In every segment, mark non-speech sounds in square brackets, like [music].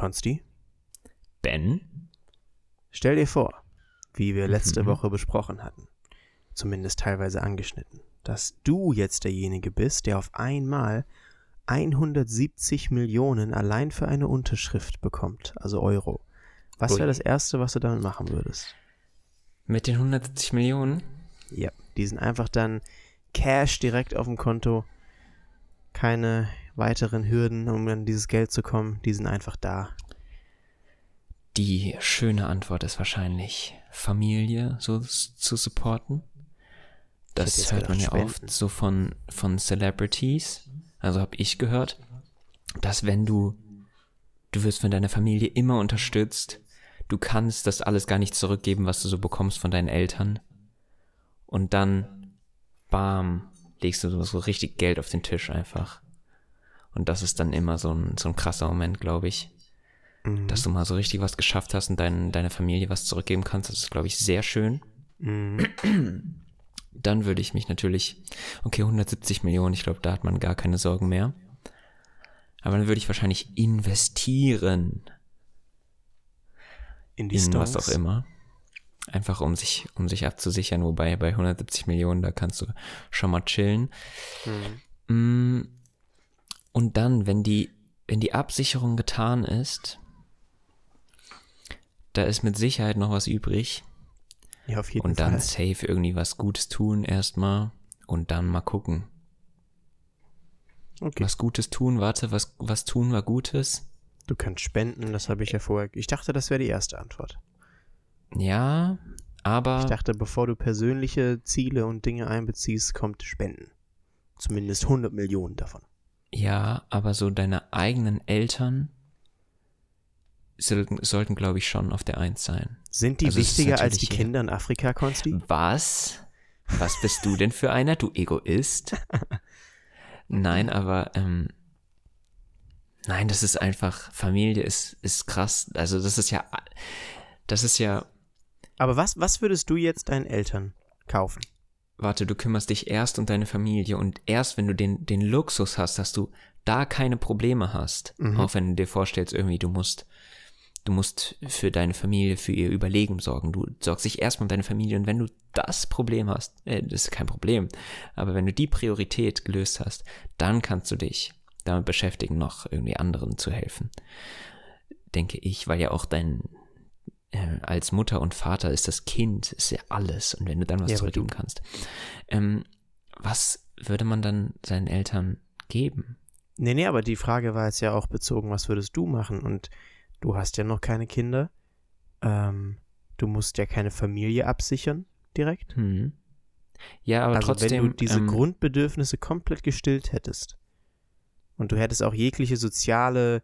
Konsti, Ben? stell dir vor, wie wir letzte Mhm. Woche besprochen hatten, zumindest teilweise angeschnitten, dass du jetzt derjenige bist, der auf einmal 170 Millionen allein für eine Unterschrift bekommt, also Euro. Was wäre das Erste, was du damit machen würdest? Mit den 170 Millionen? Ja, die sind einfach dann Cash direkt auf dem Konto. Keine weiteren Hürden, um an dieses Geld zu kommen. Die sind einfach da. Die schöne Antwort ist wahrscheinlich, Familie so zu supporten. Das hört man ja gedacht, oft spenden. so von, von Celebrities. Also habe ich gehört, dass wenn du, du wirst von deiner Familie immer unterstützt, du kannst das alles gar nicht zurückgeben, was du so bekommst von deinen Eltern. Und dann, bam, legst du so richtig Geld auf den Tisch einfach. Und das ist dann immer so ein, so ein krasser Moment, glaube ich Mhm. dass du mal so richtig was geschafft hast und dein, deiner Familie was zurückgeben kannst. Das ist, glaube ich, sehr schön. Mhm. [clears throat] Dann würde ich mich natürlich, okay, 170 Millionen, ich glaube, da hat man gar keine Sorgen mehr. Aber dann würde ich wahrscheinlich investieren In die in Stocks. was auch immer. Einfach um sich, um sich abzusichern, wobei bei 170 Millionen, da kannst du schon mal chillen. Mhm. Und dann, wenn die, wenn die Absicherung getan ist, da ist mit Sicherheit noch was übrig. Ja, auf jeden Und dann Fall. safe irgendwie was Gutes tun erstmal und dann mal gucken. Okay. Was Gutes tun, warte, was, was tun wir Gutes? Du kannst spenden, das habe ich ja vorher. Ich dachte, das wäre die erste Antwort. Ja, aber Ich dachte, bevor du persönliche Ziele und Dinge einbeziehst, kommt Spenden. Zumindest 100 Millionen davon. Ja, aber so deine eigenen Eltern sollten, sollten glaube ich, schon auf der Eins sein. Sind die Also wichtiger als die Kinder in Afrika, Konsti? Was? Was bist du denn für einer, du Egoist? Nein, aber ähm, nein, das ist einfach, Familie ist, ist krass. Also das ist ja, das ist ja, Aber was, was würdest du jetzt deinen Eltern kaufen? Warte, du kümmerst dich erst um deine Familie und erst wenn du den, den Luxus hast, dass du da keine Probleme hast, Mhm. auch wenn du dir vorstellst, irgendwie du musst, du musst für deine Familie, für ihr Überleben sorgen. Du sorgst dich erstmal um deine Familie und wenn du das Problem hast, äh, das ist kein Problem, aber wenn du die Priorität gelöst hast, dann kannst du dich damit beschäftigen, noch irgendwie anderen zu helfen. Denke ich, weil ja auch dein, äh, als Mutter und Vater ist das Kind, ist ja alles. Und wenn du dann was Ja, zurückgeben kannst. Ähm, was würde man dann seinen Eltern geben? Nee, nee, aber die Frage war jetzt ja auch bezogen, was würdest du machen? Und du hast ja noch keine Kinder. Ähm, du musst ja keine Familie absichern direkt. Hm. Ja, aber also trotzdem. wenn du diese ähm, Grundbedürfnisse komplett gestillt hättest und du hättest auch jegliche soziale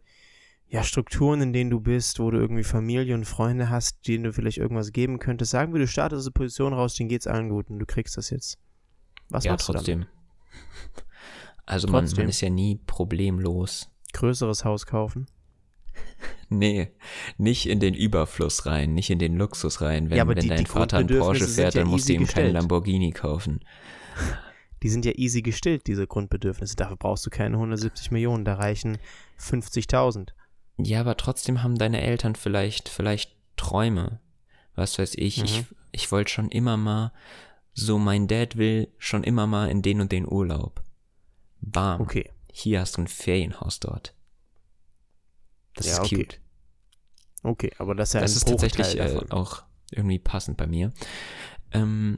ja, Strukturen, in denen du bist, wo du irgendwie Familie und Freunde hast, denen du vielleicht irgendwas geben könntest, sagen wir, du startest der Position raus, denen geht's allen gut und du kriegst das jetzt. Was ja, machst du trotzdem. damit? Also man, Trotzdem. man ist ja nie problemlos. Größeres Haus kaufen? [laughs] Nee, nicht in den Überfluss rein, nicht in den Luxus rein. Wenn, Ja, aber wenn die- dein die Vater einen Porsche fährt, ja dann musst du ihm keinen gestellt. Lamborghini kaufen. [laughs] Die sind ja easy gestillt, diese Grundbedürfnisse. Dafür brauchst du keine 170 Millionen, da reichen 50.000. Ja, aber trotzdem haben deine Eltern vielleicht, vielleicht Träume. Was weiß ich, ich, Mhm. ich wollte schon immer mal, so mein Dad will schon immer mal in den und den Urlaub. Bam. Okay. Hier hast du ein Ferienhaus dort. Das Ja, ist okay. cute. Okay, aber das ist ja das ist Bruchteil tatsächlich äh, davon. auch irgendwie passend bei mir. Ähm,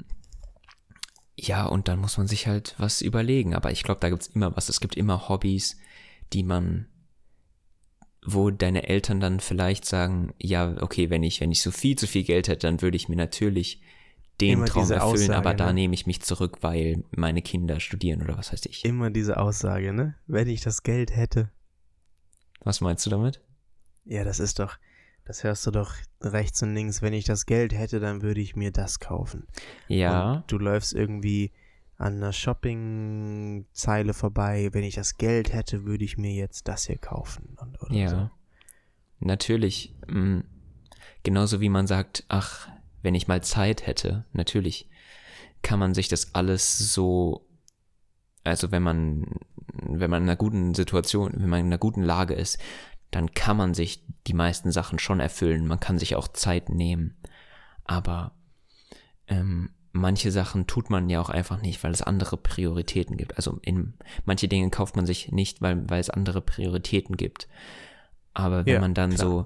ja, und dann muss man sich halt was überlegen. Aber ich glaube, da gibt's immer was. Es gibt immer Hobbys, die man, wo deine Eltern dann vielleicht sagen, ja, okay, wenn ich, wenn ich so viel zu viel Geld hätte, dann würde ich mir natürlich den Immer Traum erfüllen, Aussage, aber da ne? nehme ich mich zurück, weil meine Kinder studieren oder was weiß ich. Immer diese Aussage, ne? Wenn ich das Geld hätte. Was meinst du damit? Ja, das ist doch, das hörst du doch rechts und links. Wenn ich das Geld hätte, dann würde ich mir das kaufen. Ja, Und du läufst irgendwie an einer Shoppingzeile vorbei. Wenn ich das Geld hätte, würde ich mir jetzt das hier kaufen. Und, oder Ja, so. natürlich. mm, Genauso wie man sagt, ach, wenn ich mal Zeit hätte, natürlich kann man sich das alles so, also wenn man, wenn man in einer guten Situation, wenn man in einer guten Lage ist, dann kann man sich die meisten Sachen schon erfüllen. Man kann sich auch Zeit nehmen. Aber ähm, manche Sachen tut man ja auch einfach nicht, weil es andere Prioritäten gibt. Also in manche Dinge kauft man sich nicht, weil, weil es andere Prioritäten gibt. Aber wenn Ja, man dann klar. so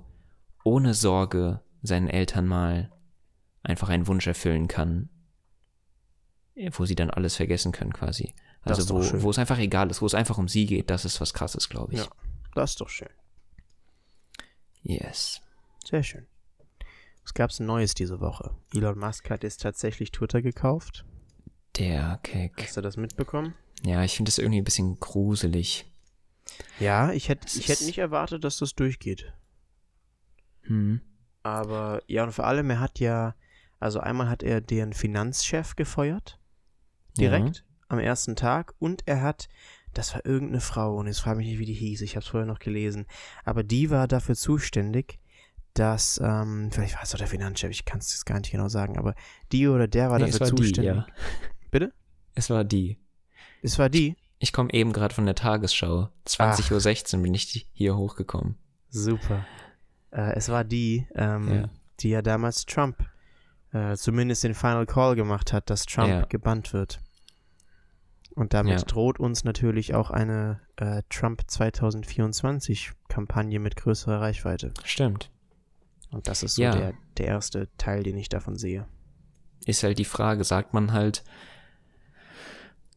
ohne Sorge seinen Eltern mal einfach einen Wunsch erfüllen kann, wo sie dann alles vergessen können quasi. Also wo, wo es einfach egal ist, wo es einfach um sie geht, das ist was krasses, glaube ich. Ja. Das ist doch schön. Yes. Sehr schön. Was gab's denn Neues diese Woche? Elon Musk hat jetzt tatsächlich Twitter gekauft. Der Keck. Hast du das mitbekommen? Ja, ich finde das irgendwie ein bisschen gruselig. Ja, ich hätte ich hätte ist- nicht erwartet, dass das durchgeht. Hm. Aber ja, und vor allem, er hat ja, also einmal hat er den Finanzchef gefeuert. Direkt am ersten Tag. Und er hat, das war irgendeine Frau, und jetzt frage mich nicht, wie die hieß, ich habe es vorher noch gelesen. Aber die war dafür zuständig, dass, ähm, vielleicht war es doch der Finanzchef, ich kann es jetzt gar nicht genau sagen, aber die oder der war Nee, es dafür war die, zuständig. ja. Bitte? Es war die. Es war die? Ich komme eben gerade von der Tagesschau. 20.16 Uhr bin ich hier hochgekommen. Super. Äh, es war die, ähm, Ja. die ja damals Trump äh, zumindest den Final Call gemacht hat, dass Trump Ja. gebannt wird. Und damit Ja. droht uns natürlich auch eine äh, Trump 2024-Kampagne mit größerer Reichweite. Stimmt. Und das ist so Ja. der, der erste Teil, den ich davon sehe. Ist halt die Frage, sagt man halt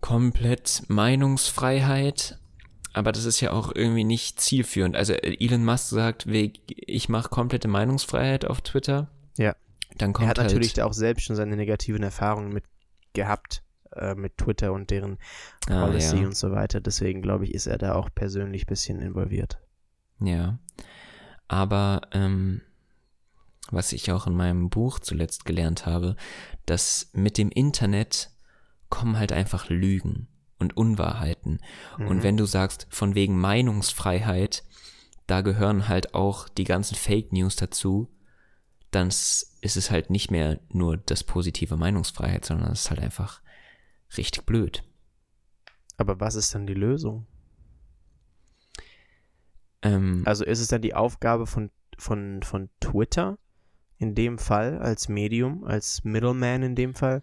komplett Meinungsfreiheit, aber das ist ja auch irgendwie nicht zielführend. Also Elon Musk sagt, ich mache komplette Meinungsfreiheit auf Twitter. Ja. Dann kommt er hat halt, natürlich da auch selbst schon seine negativen Erfahrungen mit gehabt, äh, mit Twitter und deren ah, Policy ja. und so weiter. Deswegen glaube ich, ist er da auch persönlich ein bisschen involviert. Ja. Aber ähm, was ich auch in meinem Buch zuletzt gelernt habe, dass mit dem Internet kommen halt einfach Lügen und Unwahrheiten. Und Mhm. wenn du sagst, von wegen Meinungsfreiheit, da gehören halt auch die ganzen Fake News dazu, dann ist es halt nicht mehr nur das positive Meinungsfreiheit, sondern es ist halt einfach richtig blöd. Aber was ist dann die Lösung? Ähm, Also ist es dann die Aufgabe von, von, von Twitter in dem Fall als Medium, als Middleman in dem Fall,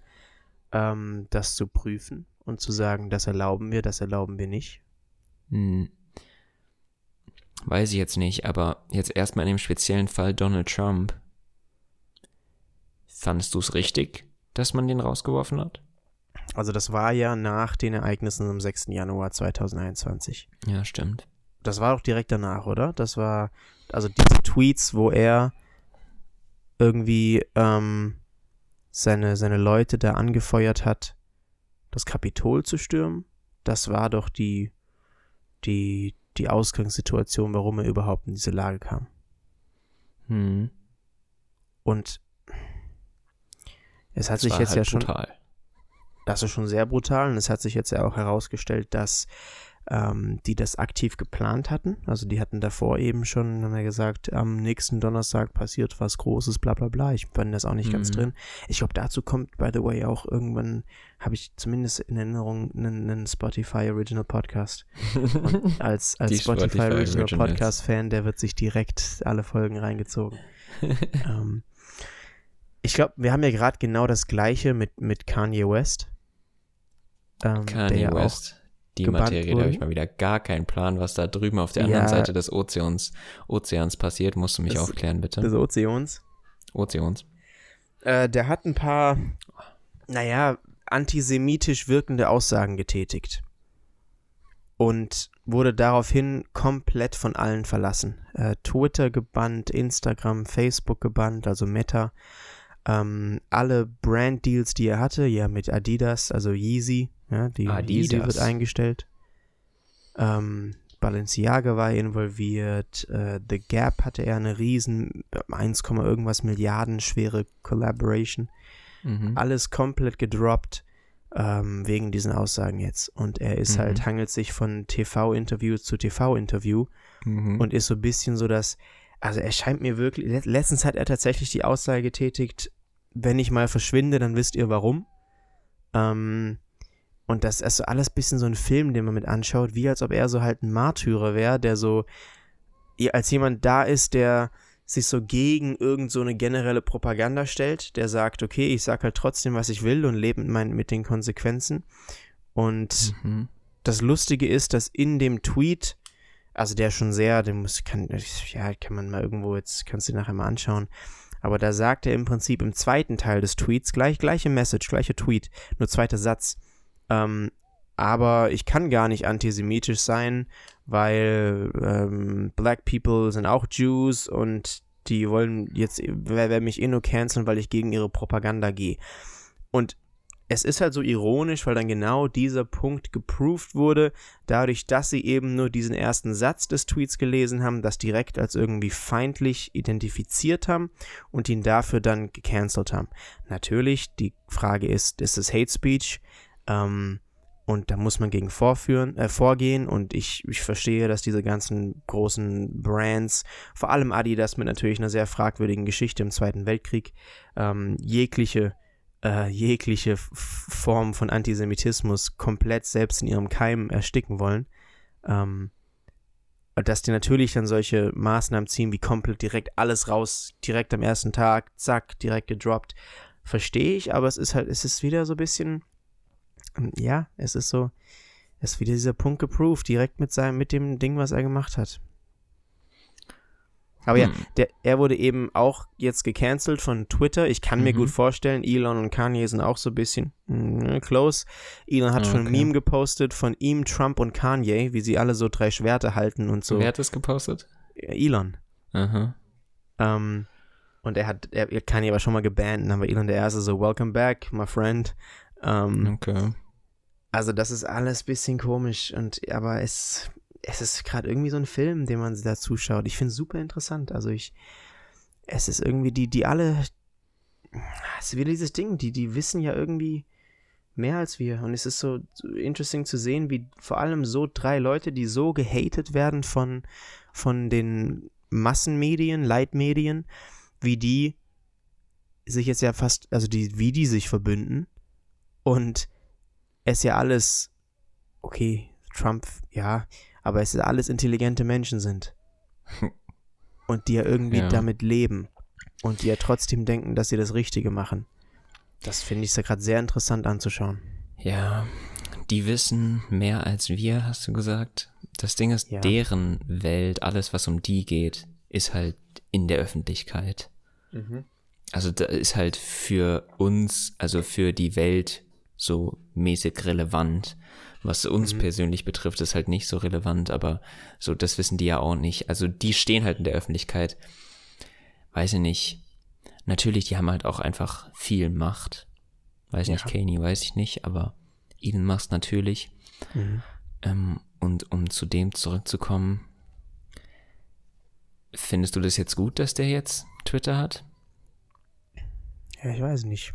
ähm, das zu prüfen und zu sagen, das erlauben wir, das erlauben wir nicht? Hm. Weiß ich jetzt nicht, aber jetzt erstmal in dem speziellen Fall Donald Trump. Fandest du es richtig, dass man den rausgeworfen hat? Also das war ja nach den Ereignissen am 6. Januar 2021. Ja, stimmt. Das war doch direkt danach, oder? Das war, also diese Tweets, wo er irgendwie ähm, seine, seine Leute da angefeuert hat, das Kapitol zu stürmen. Das war doch die, die, die Ausgangssituation, warum er überhaupt in diese Lage kam. Hm. Und es hat Das sich jetzt halt ja schon brutal. das ist schon sehr brutal und es hat sich jetzt ja auch herausgestellt, dass ähm, die das aktiv geplant hatten. Also die hatten davor eben schon, haben ja gesagt, am nächsten Donnerstag passiert was Großes, bla bla bla. Ich bin das auch nicht ganz Mhm. drin. Ich glaube, dazu kommt, by the way, auch irgendwann, habe ich zumindest in Erinnerung, einen, einen Spotify Original Podcast. Und [laughs] als, als Spotify, Spotify Original Originals. Podcast-Fan, der wird sich direkt alle Folgen reingezogen. [laughs] ähm, ich glaube, wir haben ja gerade genau das gleiche mit, mit Kanye West. Ähm, der Kanye ja auch- West. Die Materie, da habe ich mal wieder gar keinen Plan, was da drüben auf der Ja. anderen Seite des Ozeans, Ozeans passiert. Musst du mich Das- aufklären, bitte. des Ozeans. Ozeans. Äh, der hat ein paar, naja, antisemitisch wirkende Aussagen getätigt. Und wurde daraufhin komplett von allen verlassen. Äh, Twitter gebannt, Instagram, Facebook gebannt, also Meta. Ähm, alle Brand-Deals, die er hatte, ja mit Adidas, also Yeezy, ja, die Yeezy wird eingestellt. Ähm, Balenciaga war involviert, äh, The Gap hatte er eine riesen 1, irgendwas Milliarden schwere Collaboration. Mhm. Alles komplett gedroppt ähm, wegen diesen Aussagen jetzt. Und er ist Mhm. halt, hangelt sich von TV-Interview zu TV-Interview Mhm. und ist so ein bisschen so, dass, also er scheint mir wirklich, let- letztens hat er tatsächlich die Aussage getätigt, wenn ich mal verschwinde, dann wisst ihr warum. Ähm, und das ist so alles ein bisschen so ein Film, den man mit anschaut, wie als ob er so halt ein Märtyrer wäre, der so als jemand da ist, der sich so gegen irgend so eine generelle Propaganda stellt, der sagt, okay, ich sag halt trotzdem, was ich will und lebe mit, mein, mit den Konsequenzen. Und Mhm. das Lustige ist, dass in dem Tweet, also der schon sehr, den muss, kann, ja, kann man mal irgendwo, jetzt kannst du dir nachher mal anschauen, aber da sagt er im Prinzip im zweiten Teil des Tweets, gleich, gleiche Message, gleiche Tweet, nur zweiter Satz, ähm, aber ich kann gar nicht antisemitisch sein, weil ähm, Black People sind auch Jews und die wollen jetzt, wer, wer mich eh nur canceln, weil ich gegen ihre Propaganda gehe. Und es ist halt so ironisch, weil dann genau dieser Punkt geproved wurde, dadurch, dass sie eben nur diesen ersten Satz des Tweets gelesen haben, das direkt als irgendwie feindlich identifiziert haben und ihn dafür dann gecancelt haben. Natürlich, die Frage ist, ist es Hate Speech? Ähm, und da muss man gegen vorführen, äh, vorgehen und ich, ich verstehe, dass diese ganzen großen Brands, vor allem Adidas mit natürlich einer sehr fragwürdigen Geschichte im Zweiten Weltkrieg, ähm, jegliche äh, jegliche Form von Antisemitismus komplett selbst in ihrem Keim ersticken wollen. Ähm, dass die natürlich dann solche Maßnahmen ziehen, wie komplett direkt alles raus, direkt am ersten Tag, zack, direkt gedroppt, verstehe ich, aber es ist halt, es ist wieder so ein bisschen, ja, es ist so, es ist wieder dieser Punkt geproved, direkt mit seinem, mit dem Ding, was er gemacht hat. Aber ja, Hm. der, er wurde eben auch jetzt gecancelt von Twitter. Ich kann mir Mhm. gut vorstellen, Elon und Kanye sind auch so ein bisschen mm, close. Elon hat schon ein Okay. Meme gepostet von ihm, Trump und Kanye, wie sie alle so drei Schwerter halten und so. Wer hat das gepostet? Elon. Aha. Ähm, und er hat, er, Kanye war schon mal gebannt, dann war Elon der Erste so, welcome back, my friend. Ähm, Okay. Also das ist alles ein bisschen komisch und aber es, es ist gerade irgendwie so ein Film, den man da zuschaut. Ich finde es super interessant. Also ich, es ist irgendwie die, die alle, es ist wieder dieses Ding, die, die wissen ja irgendwie mehr als wir und es ist so interesting zu sehen, wie vor allem so drei Leute, die so gehatet werden von, von den Massenmedien, Leitmedien, wie die sich jetzt ja fast, also die, wie die sich verbünden und es ja alles, okay, Trump, ja, aber es ja alles intelligente Menschen sind. [laughs] Und die ja irgendwie Ja. damit leben. Und die ja trotzdem denken, dass sie das Richtige machen. Das finde ich ja gerade sehr interessant anzuschauen. Ja, die wissen mehr als wir, hast du gesagt. Das Ding ist, Ja. deren Welt, alles, was um die geht, ist halt in der Öffentlichkeit. Also da ist halt für uns, also für die Welt so mäßig relevant. Was uns persönlich betrifft, ist halt nicht so relevant, aber so, das wissen die ja auch nicht. Also die stehen halt in der Öffentlichkeit. Weiß ich nicht. Natürlich, die haben halt auch einfach viel Macht. Weiß nicht, Ja. Kanye, weiß ich nicht, aber Elon Musk natürlich. Mhm. Ähm, und um zu dem zurückzukommen, findest du das jetzt gut, dass der jetzt Twitter hat? Ja, ich weiß nicht.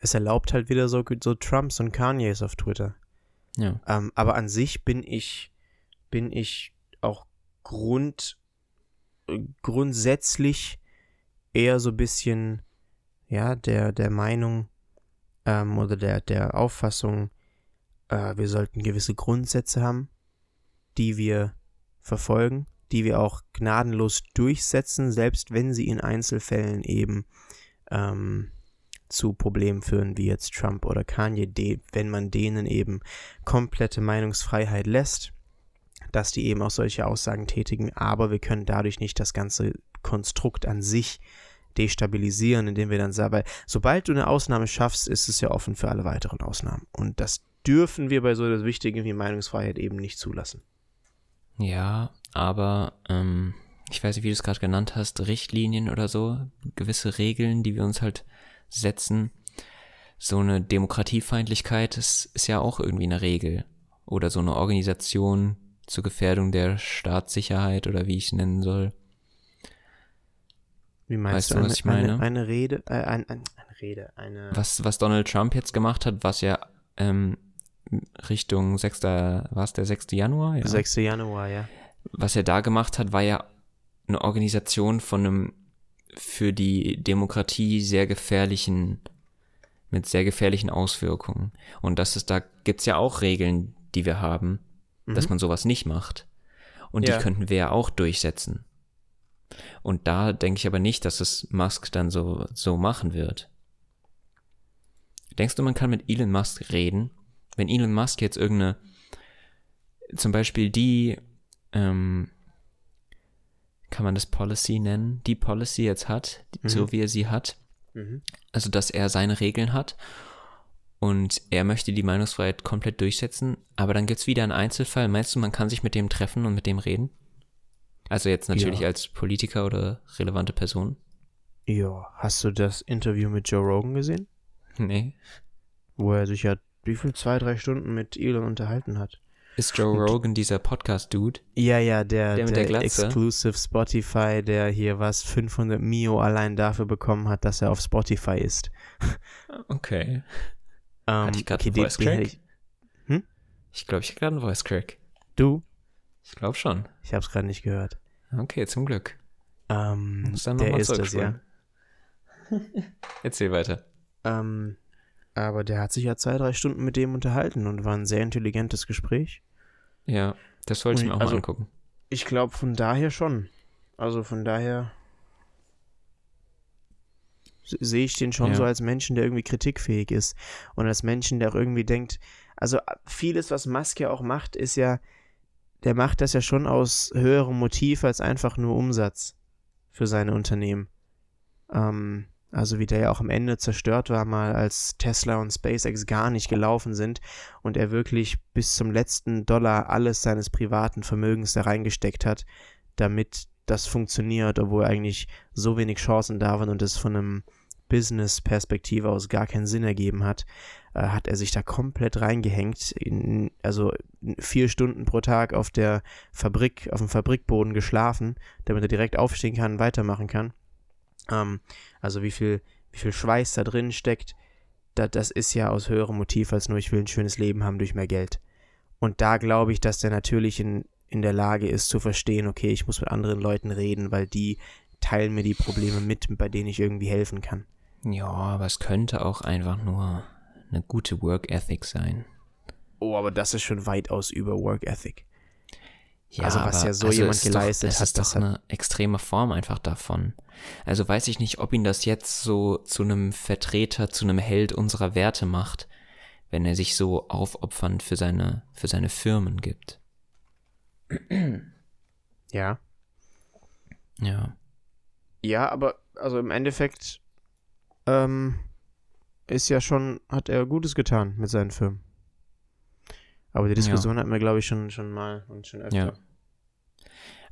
Es erlaubt halt wieder so, so Trumps und Kanyes auf Twitter. Ja. Ähm, aber an sich bin ich, bin ich auch Grund, äh, grundsätzlich eher so ein bisschen, ja, der, der Meinung ähm, oder der, der Auffassung, äh, wir sollten gewisse Grundsätze haben, die wir verfolgen, die wir auch gnadenlos durchsetzen, selbst wenn sie in Einzelfällen eben ähm, zu Problemen führen, wie jetzt Trump oder Kanye, wenn man denen eben komplette Meinungsfreiheit lässt, dass die eben auch solche Aussagen tätigen, aber wir können dadurch nicht das ganze Konstrukt an sich destabilisieren, indem wir dann sagen, weil sobald du eine Ausnahme schaffst, ist es ja offen für alle weiteren Ausnahmen. Und das dürfen wir bei so etwas Wichtigem wie Meinungsfreiheit eben nicht zulassen. Ja, aber ähm, ich weiß nicht, wie du es gerade genannt hast, Richtlinien oder so, gewisse Regeln, die wir uns halt setzen. So eine Demokratiefeindlichkeit ist, ist ja auch irgendwie eine Regel. Oder so eine Organisation zur Gefährdung der Staatssicherheit oder wie ich es nennen soll. Wie meinst Weißt du, eine, was ich meine? Eine, eine Rede, äh, ein, ein, eine Rede, eine. Was, was Donald Trump jetzt gemacht hat, was ja ähm, Richtung 6. war es der 6. Januar? Ja. 6. Januar, ja. was er da gemacht hat, war ja eine Organisation von einem für die Demokratie sehr gefährlichen, mit sehr gefährlichen Auswirkungen. Und das ist, da gibt's ja auch Regeln, die wir haben, dass Mhm. man sowas nicht macht. Und Ja. die könnten wir ja auch durchsetzen. Und da denke ich aber nicht, dass es Musk dann so, so machen wird. Denkst du, man kann mit Elon Musk reden? Wenn Elon Musk jetzt irgendeine, zum Beispiel die, ähm, kann man das Policy nennen, die Policy jetzt hat, die- so wie er sie hat, Mhm. also dass er seine Regeln hat und er möchte die Meinungsfreiheit komplett durchsetzen, aber dann gibt's wieder einen Einzelfall. Meinst du, man kann sich mit dem treffen und mit dem reden? Also jetzt natürlich Ja. als Politiker oder relevante Person? Ja, hast du das Interview mit Joe Rogan gesehen? Nee. Wo er sich ja, wie viel, zwei, drei Stunden mit Elon unterhalten hat. Ist Joe Rogan dieser Podcast-Dude? Ja, ja, der, Der der Glatze? Exclusive Spotify, der hier was 500 Mio allein dafür bekommen hat, dass er auf Spotify ist. [laughs] Okay. Ähm, Hatte ich grad okay, einen Voice Crack? ich- Ich glaube, ich habe gerade einen Voice Crack. Du? Ich glaube schon. Ich hab's gerade nicht gehört. Okay, zum Glück. Ähm, Muss dann der ist das, ja. [laughs] Erzähl weiter. Ähm, aber der hat sich ja zwei, drei Stunden mit dem unterhalten und war ein sehr intelligentes Gespräch. Ja, das wollte ich mir auch Also- mal angucken. Ich glaube von daher schon. Also von daher se- sehe ich den schon Ja. so als Menschen, der irgendwie kritikfähig ist und als Menschen, der auch irgendwie denkt, also vieles, was Musk ja auch macht, ist ja, der macht das ja schon aus höherem Motiv als einfach nur Umsatz für seine Unternehmen. Ähm, also wie der ja auch am Ende zerstört war, mal als Tesla und SpaceX gar nicht gelaufen sind und er wirklich bis zum letzten Dollar alles seines privaten Vermögens da reingesteckt hat, damit das funktioniert, obwohl eigentlich so wenig Chancen da waren und es von einem Business-Perspektive aus gar keinen Sinn ergeben hat, äh, hat er sich da komplett reingehängt, in, also vier Stunden pro Tag auf der Fabrik, auf dem Fabrikboden geschlafen, damit er direkt aufstehen kann, weitermachen kann. Ähm, also wie viel, wie viel Schweiß da drin steckt, da, das ist ja aus höherem Motiv als nur, ich will ein schönes Leben haben durch mehr Geld. Und da glaube ich, dass der natürlich in, in der Lage ist zu verstehen, okay, ich muss mit anderen Leuten reden, weil die teilen mir die Probleme mit, bei denen ich irgendwie helfen kann. Ja, aber es könnte auch einfach nur eine gute Work Ethic sein. Oh, aber das ist schon weitaus über Work Ethic. Ja, Also, was aber- ja so jemand es ist geleistet doch, hat, ist das doch hat- eine extreme Form einfach davon. Also weiß ich nicht, ob ihn das jetzt so zu einem Vertreter, zu einem Held unserer Werte macht, wenn er sich so aufopfernd für seine, für seine Firmen gibt. Ja. Ja. Ja, aber also im Endeffekt ähm, ist ja schon, hat er Gutes getan mit seinen Firmen. Aber die Diskussion hatten wir, glaube ich, schon, schon mal und schon öfter. Ja.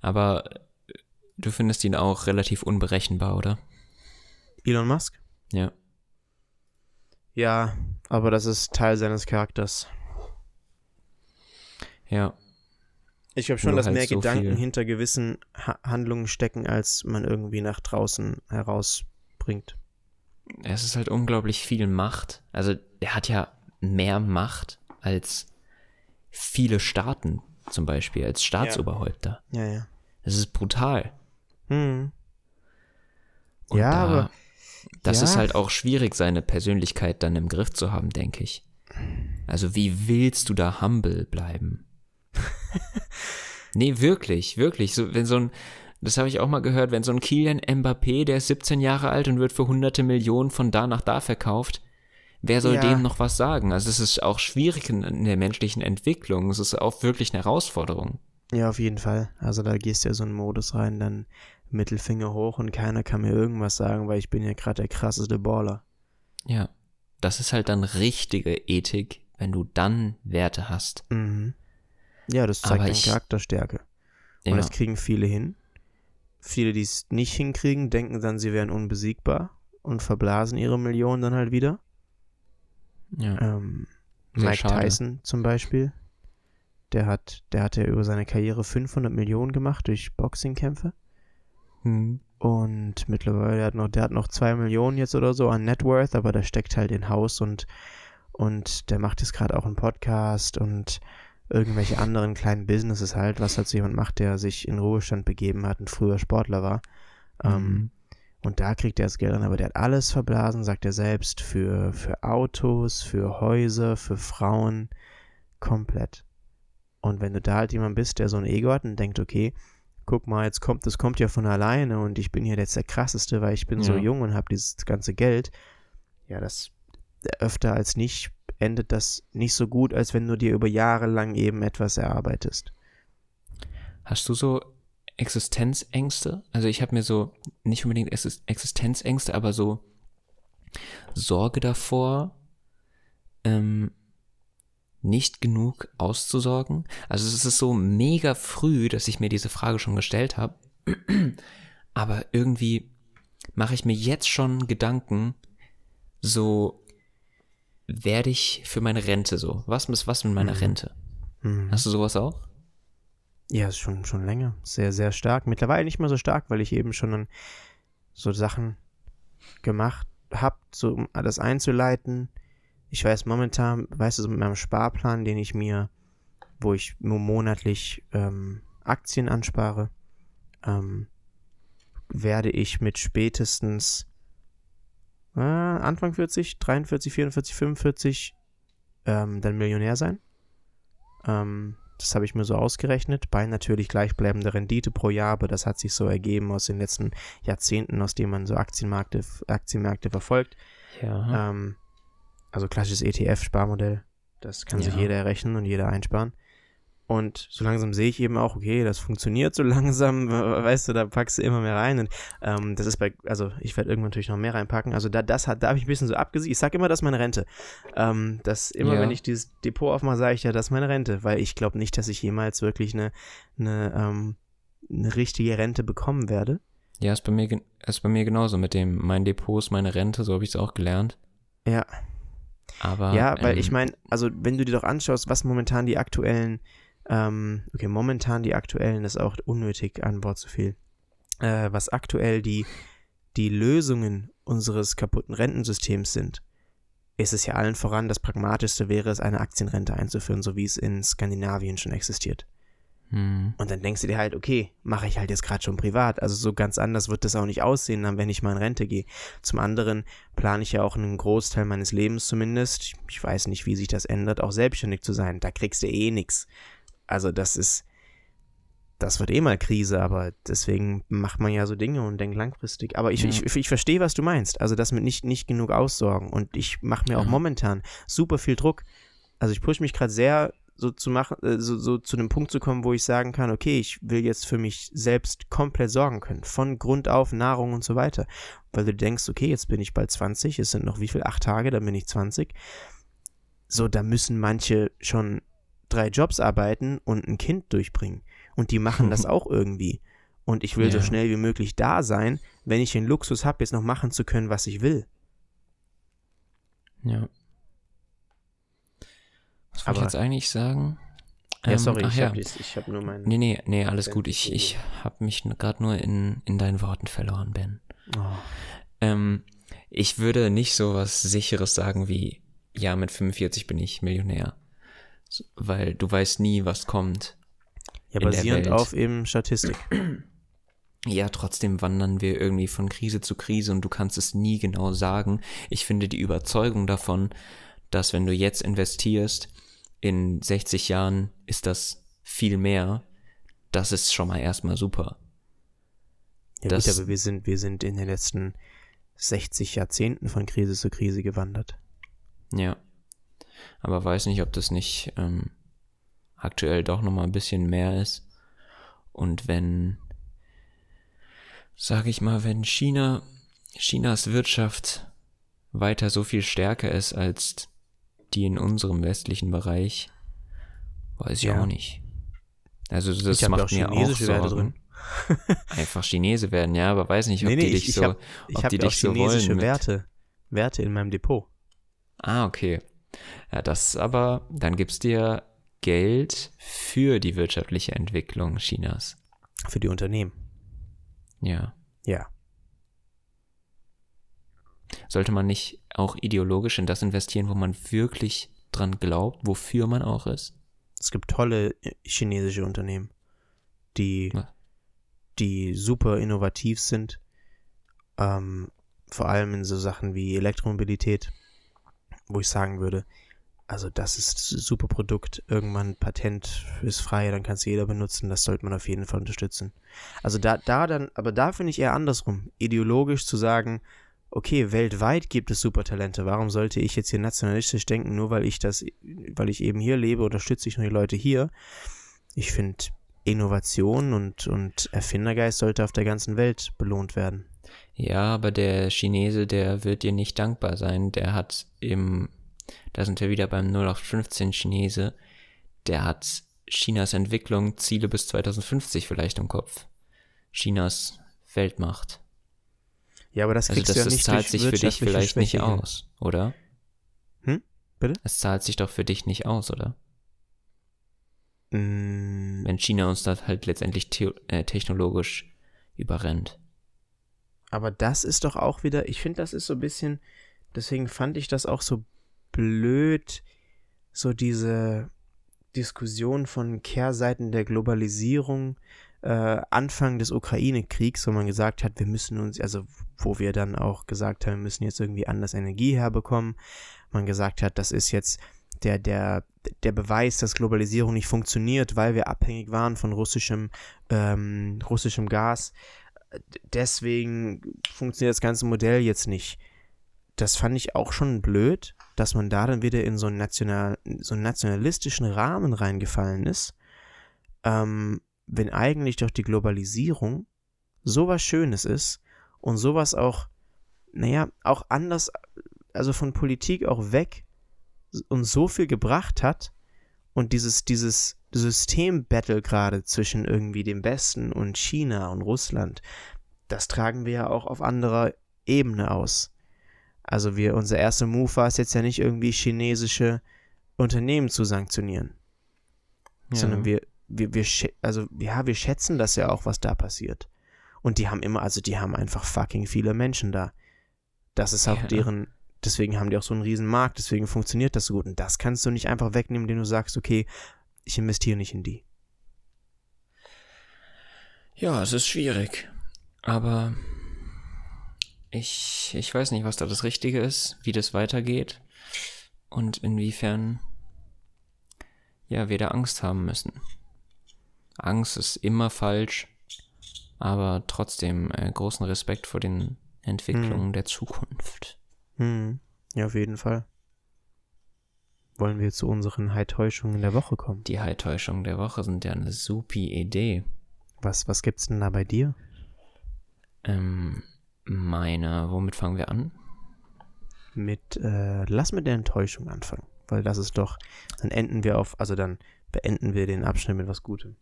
Aber du findest ihn auch relativ unberechenbar, oder? Elon Musk? Ja. Ja, aber das ist Teil seines Charakters. Ja. Ich glaube schon, Nur dass halt mehr so Gedanken viel. hinter gewissen ha Handlungen stecken, als man irgendwie nach draußen herausbringt. Es ist halt unglaublich viel Macht. Also er hat ja mehr Macht als viele Staaten zum Beispiel, als Staatsoberhäupter. Ja, ja. Das ist brutal. Hm. Und Ja, da, aber- Das ja. ist halt auch schwierig, seine Persönlichkeit dann im Griff zu haben, denke ich. Also wie willst du da humble bleiben? [laughs] nee, wirklich, wirklich. So, wenn so ein, das habe ich auch mal gehört, wenn so ein Kilian Mbappé, der ist 17 Jahre alt und wird für hunderte Millionen von da nach da verkauft, wer soll Ja. dem noch was sagen? Also es ist auch schwierig in, der menschlichen Entwicklung. Es ist auch wirklich eine Herausforderung. Ja, auf jeden Fall. Also da gehst du ja so einen Modus rein, dann Mittelfinger hoch und keiner kann mir irgendwas sagen, weil ich bin ja gerade der krasseste Baller. Ja. Das ist halt dann richtige Ethik, wenn du dann Werte hast. Mhm. Ja, das zeigt deine Charakterstärke. Und Ja. das kriegen viele hin. Viele, die es nicht hinkriegen, denken dann, sie wären unbesiegbar und verblasen ihre Millionen dann halt wieder. Ja. Ähm, Mike schade. Tyson zum Beispiel, der hat, der hat ja über seine Karriere 500 Millionen gemacht durch Boxingkämpfe. Hm. Und mittlerweile der hat noch, der hat noch 2 Millionen jetzt oder so an Net Worth, aber der steckt halt in Haus und, und der macht jetzt gerade auch einen Podcast und irgendwelche anderen kleinen Businesses halt, was halt so jemand macht, der sich in Ruhestand begeben hat und früher Sportler war. Ähm, Mhm. Und da kriegt er das Geld an, aber der hat alles verblasen, sagt er selbst, für, für Autos, für Häuser, für Frauen, komplett. Und wenn du da halt jemand bist, der so ein Ego hat und denkt, okay, guck mal, jetzt kommt, das kommt ja von alleine und ich bin hier jetzt der krasseste, weil ich bin ja. so jung und habe dieses ganze Geld. Ja, das öfter als nicht endet das nicht so gut, als wenn du dir über Jahre lang eben etwas erarbeitest. Hast du so Existenzängste? Also ich habe mir so nicht unbedingt Existenzängste, aber so Sorge davor, ähm, nicht genug auszusorgen. Also es ist so mega früh, dass ich mir diese Frage schon gestellt habe. [clears throat] Aber irgendwie mache ich mir jetzt schon Gedanken, so werde ich für meine Rente so. Was ist was mit meiner mhm. Rente? Mhm. Hast du sowas auch? Ja, schon, schon länger. Sehr, sehr stark. Mittlerweile nicht mehr so stark, weil ich eben schon so Sachen gemacht habe, so um alles einzuleiten, ich weiß momentan, weißt du, so mit meinem Sparplan, den ich mir, wo ich nur monatlich ähm, Aktien anspare, ähm, werde ich mit spätestens äh, Anfang 40, 43, 44, 45 ähm, dann Millionär sein. Ähm, das habe ich mir so ausgerechnet, bei natürlich gleichbleibender Rendite pro Jahr, aber das hat sich so ergeben aus den letzten Jahrzehnten, aus denen man so Aktienmärkte, Aktienmärkte verfolgt. Ja. Ähm, also klassisches ETF-Sparmodell. Das kann ja. sich jeder errechnen und jeder einsparen. Und so langsam sehe ich eben auch, okay, das funktioniert so [laughs] langsam, weißt du, da packst du immer mehr rein. Und ähm, das ist bei, also ich werde irgendwann natürlich noch mehr reinpacken. Also da, das hat, da habe ich ein bisschen so abgesiegt. Ich sage immer, das ist meine Rente. Ähm, das immer, ja. wenn ich dieses Depot aufmache, sage ich ja, das ist meine Rente, weil ich glaube nicht, dass ich jemals wirklich eine, eine, ähm, eine richtige Rente bekommen werde. Ja, ist bei mir, ist bei mir genauso mit dem, mein Depot ist meine Rente, so habe ich es auch gelernt. Ja. Aber, ja, weil ähm, ich meine, also wenn du dir doch anschaust, was momentan die aktuellen, ähm, okay, momentan die aktuellen, ist auch unnötig, ein Wort zu viel, äh, was aktuell die, die Lösungen unseres kaputten Rentensystems sind, ist es ja allen voran, das Pragmatischste wäre es, eine Aktienrente einzuführen, so wie es in Skandinavien schon existiert. Hm. Und dann denkst du dir halt, okay, mache ich halt jetzt gerade schon privat. Also so ganz anders wird das auch nicht aussehen, dann wenn ich mal in Rente gehe. Zum anderen plane ich ja auch einen Großteil meines Lebens zumindest, ich weiß nicht, wie sich das ändert, auch selbstständig zu sein. Da kriegst du eh nichts. Also das ist, das wird eh mal Krise, aber deswegen macht man ja so Dinge und denkt langfristig. Aber ich, ja. ich, ich verstehe, was du meinst. Also das mit nicht, nicht genug aussorgen. Und ich mache mir auch ja. momentan super viel Druck. Also ich pushe mich gerade sehr so zu machen, äh, so, so zu einem Punkt zu kommen, wo ich sagen kann, okay, ich will jetzt für mich selbst komplett sorgen können, von Grund auf, Nahrung und so weiter. Weil du denkst, okay, jetzt bin ich bald 20, es sind noch wie viel, acht Tage, dann bin ich 20. So, da müssen manche schon drei Jobs arbeiten und ein Kind durchbringen. Und die machen das [laughs] auch irgendwie. Und ich will ja. so schnell wie möglich da sein, wenn ich den Luxus habe, jetzt noch machen zu können, was ich will. Ja. Was wollte ich jetzt eigentlich sagen? Ja, ähm, sorry, ich ja. habe hab nur meinen. Nee, nee, nee, alles gut. Ich, ich habe mich gerade nur in, in deinen Worten verloren, Ben. Oh. Ähm, ich würde nicht so was Sicheres sagen wie, ja, mit 45 bin ich Millionär. Weil du weißt nie, was kommt. Ja, basierend auf eben Statistik. Ja, trotzdem wandern wir irgendwie von Krise zu Krise und du kannst es nie genau sagen. Ich finde die Überzeugung davon, dass wenn du jetzt investierst, in 60 Jahren ist das viel mehr. Das ist schon mal erstmal super. Ja, das, gut, aber wir sind, wir sind in den letzten 60 Jahrzehnten von Krise zu Krise gewandert. Ja. Aber weiß nicht, ob das nicht ähm, aktuell doch nochmal ein bisschen mehr ist. Und wenn, sag ich mal, wenn China, Chinas Wirtschaft weiter so viel stärker ist als die in unserem westlichen Bereich, weiß ich ja. auch nicht. Also das ich macht mir auch Sorgen. Drin. [laughs] Einfach Chinese werden, ja, aber weiß nicht, ob nee, nee, die dich ich, so, hab, ob hab die dich so chinesische wollen Werte, Werte in meinem Depot. Ah, okay. Ja, das aber, dann gibt's dir Geld für die wirtschaftliche Entwicklung Chinas. Für die Unternehmen. Ja. Ja. Sollte man nicht auch ideologisch in das investieren, wo man wirklich dran glaubt, wofür man auch ist? Es gibt tolle äh, chinesische Unternehmen, die, die super innovativ sind, ähm, vor allem in so Sachen wie Elektromobilität, wo ich sagen würde, also das ist ein super Produkt. Irgendwann Patent ist frei, dann kann es jeder benutzen. Das sollte man auf jeden Fall unterstützen. Also da, da dann, aber da finde ich eher andersrum. Ideologisch zu sagen, okay, weltweit gibt es Supertalente. Warum sollte ich jetzt hier nationalistisch denken, nur weil ich das, weil ich eben hier lebe, unterstütze ich nur die Leute hier? Ich finde, Innovation und, und Erfindergeist sollte auf der ganzen Welt belohnt werden. Ja, aber der Chinese, der wird dir nicht dankbar sein. Der hat im, da sind wir wieder beim 0815 Chinese, der hat Chinas Entwicklung, Ziele bis 2050 vielleicht im Kopf. Chinas Weltmacht. Ja, aber das Also kriegst das, du ja das nicht zahlt sich für dich vielleicht nicht Schwäche aus, oder? Hm? Bitte? Es zahlt sich doch für dich nicht aus, oder? Mm, Wenn China uns das halt letztendlich äh, technologisch überrennt. Aber das ist doch auch wieder, ich finde, das ist so ein bisschen, deswegen fand ich das auch so blöd, so diese Diskussion von Kehrseiten der Globalisierung, äh, Anfang des Ukraine-Kriegs, wo man gesagt hat, wir müssen uns, also wo wir dann auch gesagt haben, wir müssen jetzt irgendwie anders Energie herbekommen. Man gesagt hat, das ist jetzt der, der, der Beweis, dass Globalisierung nicht funktioniert, weil wir abhängig waren von russischem, ähm, russischem Gas deswegen funktioniert das ganze Modell jetzt nicht. Das fand ich auch schon blöd, dass man da dann wieder in so einen, national, so einen nationalistischen Rahmen reingefallen ist, ähm, wenn eigentlich doch die Globalisierung sowas Schönes ist und sowas auch, naja, auch anders, also von Politik auch weg uns so viel gebracht hat und dieses, dieses Systembattle gerade zwischen irgendwie dem Westen und China und Russland, das tragen wir ja auch auf anderer Ebene aus. Also wir, unser erster Move war es jetzt ja nicht irgendwie chinesische Unternehmen zu sanktionieren, sondern wir, wir, wir, also ja, wir schätzen das ja auch, was da passiert. Und die haben immer, also die haben einfach fucking viele Menschen da. Das ist auch Ja. deren, deswegen haben die auch so einen riesen Markt, deswegen funktioniert das so gut. Und das kannst du nicht einfach wegnehmen, indem du sagst, okay, ich investiere nicht in die. Ja, es ist schwierig. Aber ich, ich weiß nicht, was da das Richtige ist, wie das weitergeht und inwiefern ja, wir da Angst haben müssen. Angst ist immer falsch, aber trotzdem äh, großen Respekt vor den Entwicklungen der Zukunft. Hm, ja, auf jeden Fall. Wollen wir zu unseren High-Täuschungen der Woche kommen? Die High-Täuschungen der Woche sind ja eine supi Idee. Was, was gibt's denn da bei dir? Ähm, meine, womit fangen wir an? Mit, äh, lass mit der Enttäuschung anfangen. Weil das ist doch, dann enden wir auf, also dann beenden wir den Abschnitt mit was Gutem.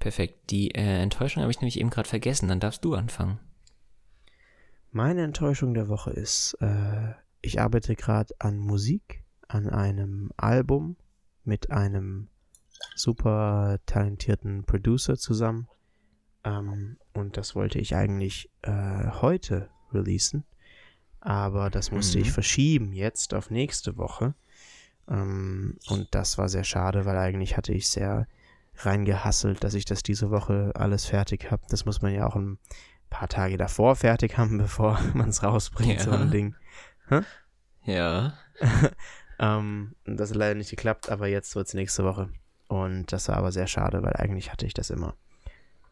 Perfekt. Die äh, Enttäuschung habe ich nämlich eben gerade vergessen. Dann darfst du anfangen. Meine Enttäuschung der Woche ist, äh, ich arbeite gerade an Musik, an einem Album mit einem super talentierten Producer zusammen. Ähm, und das wollte ich eigentlich äh, heute releasen. Aber das musste Mhm. ich verschieben jetzt auf nächste Woche. Ähm, und das war sehr schade, weil eigentlich hatte ich sehr reingehasselt, dass ich das diese Woche alles fertig habe. Das muss man ja auch ein paar Tage davor fertig haben, [laughs] bevor man es rausbringt, so Ja. ein Ding. Ja. [laughs] Ähm, das hat leider nicht geklappt, aber jetzt wird es nächste Woche. Und das war aber sehr schade, weil eigentlich hatte ich das immer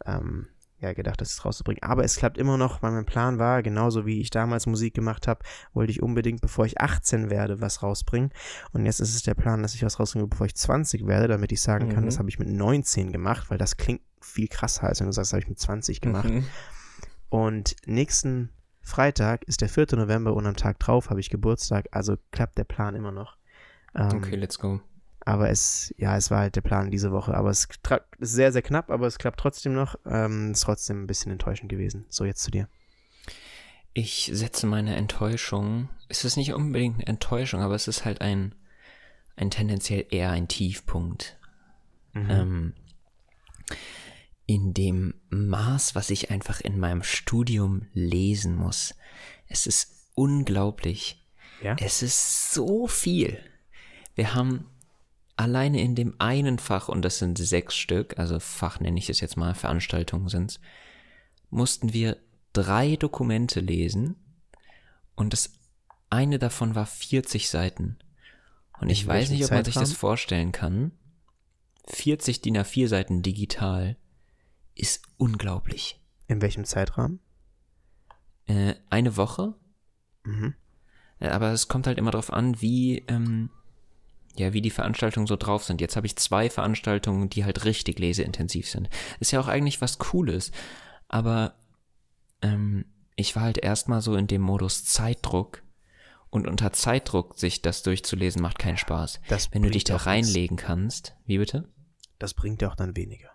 ähm, ja, gedacht, das rauszubringen. Aber es klappt immer noch, weil mein Plan war, genauso wie ich damals Musik gemacht habe, wollte ich unbedingt, bevor ich 18 werde, was rausbringen. Und jetzt ist es der Plan, dass ich was rausbringe, bevor ich 20 werde, damit ich sagen kann, Mhm. das habe ich mit 19 gemacht, weil das klingt viel krasser, als wenn du sagst, das habe ich mit 20 gemacht. Mhm. Und nächsten Freitag ist der 4. November und am Tag drauf habe ich Geburtstag, also klappt der Plan immer noch. Ähm, Okay, let's go. Aber es, ja, es war halt der Plan diese Woche. Aber es ist sehr, sehr knapp, aber es klappt trotzdem noch. Ähm, ist trotzdem ein bisschen enttäuschend gewesen. So, jetzt zu dir. Ich setze meine Enttäuschung. Es ist nicht unbedingt eine Enttäuschung, aber es ist halt ein, ein tendenziell eher ein Tiefpunkt. Ähm, in dem Maß, was ich einfach in meinem Studium lesen muss. Es ist unglaublich. Ja? Es ist so viel. Wir haben alleine in dem einen Fach, und das sind sechs Stück, also Fach nenne ich es jetzt mal, Veranstaltungen sind's, mussten wir drei Dokumente lesen und das eine davon war 40 Seiten. Und ich In weiß welchem nicht, ob man sich das vorstellen kann. 40 DIN A4 Seiten digital ist unglaublich. In welchem Zeitrahmen? Äh, eine Woche, Mhm. äh, aber es kommt halt immer darauf an, wie, ähm, ja, wie die Veranstaltungen so drauf sind. Jetzt habe ich zwei Veranstaltungen, die halt richtig leseintensiv sind. Ist ja auch eigentlich was Cooles, aber ähm, ich war halt erstmal so in dem Modus Zeitdruck und unter Zeitdruck sich das durchzulesen macht keinen Spaß. Das Wenn du dich da reinlegen kannst, wie bitte? Das bringt ja auch dann weniger.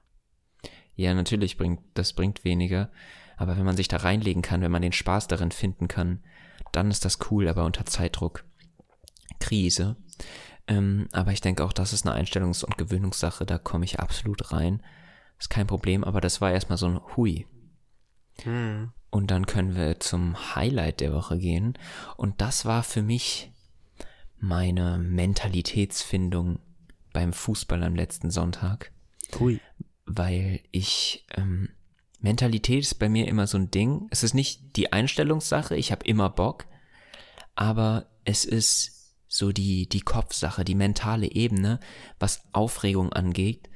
Ja, natürlich bringt, das bringt weniger. Aber wenn man sich da reinlegen kann, wenn man den Spaß darin finden kann, dann ist das cool, aber unter Zeitdruck. Krise. Ähm, aber ich denke auch, das ist eine Einstellungs- und Gewöhnungssache, da komme ich absolut rein. Ist kein Problem, aber das war erstmal so ein Hui. Und dann können wir zum Highlight der Woche gehen. Und das war für mich meine Mentalitätsfindung beim Fußball am letzten Sonntag Hui. Weil ich ähm, Mentalität ist bei mir immer so ein Ding. Es ist nicht die Einstellungssache, ich habe immer Bock, aber es ist so die die Kopfsache, die mentale Ebene, was Aufregung angeht,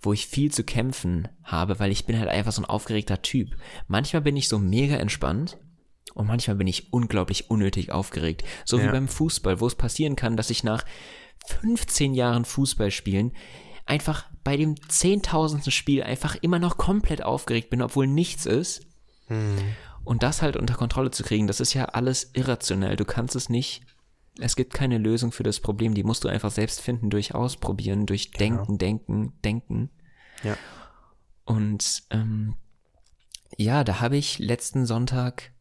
wo ich viel zu kämpfen habe, weil ich bin halt einfach so ein aufgeregter Typ. Manchmal bin ich so mega entspannt und manchmal bin ich unglaublich unnötig aufgeregt. So wie Ja. beim Fußball, wo es passieren kann, dass ich nach 15 Jahren Fußball spielen einfach bei dem zehntausendsten Spiel einfach immer noch komplett aufgeregt bin, obwohl nichts ist. Und das halt unter Kontrolle zu kriegen, das ist ja alles irrationell. Du kannst es nicht. Es gibt keine Lösung für das Problem. Die musst du einfach selbst finden durch Ausprobieren, durch Denken, Denken, Denken. Ja. Und ähm, ja, da habe ich letzten Sonntag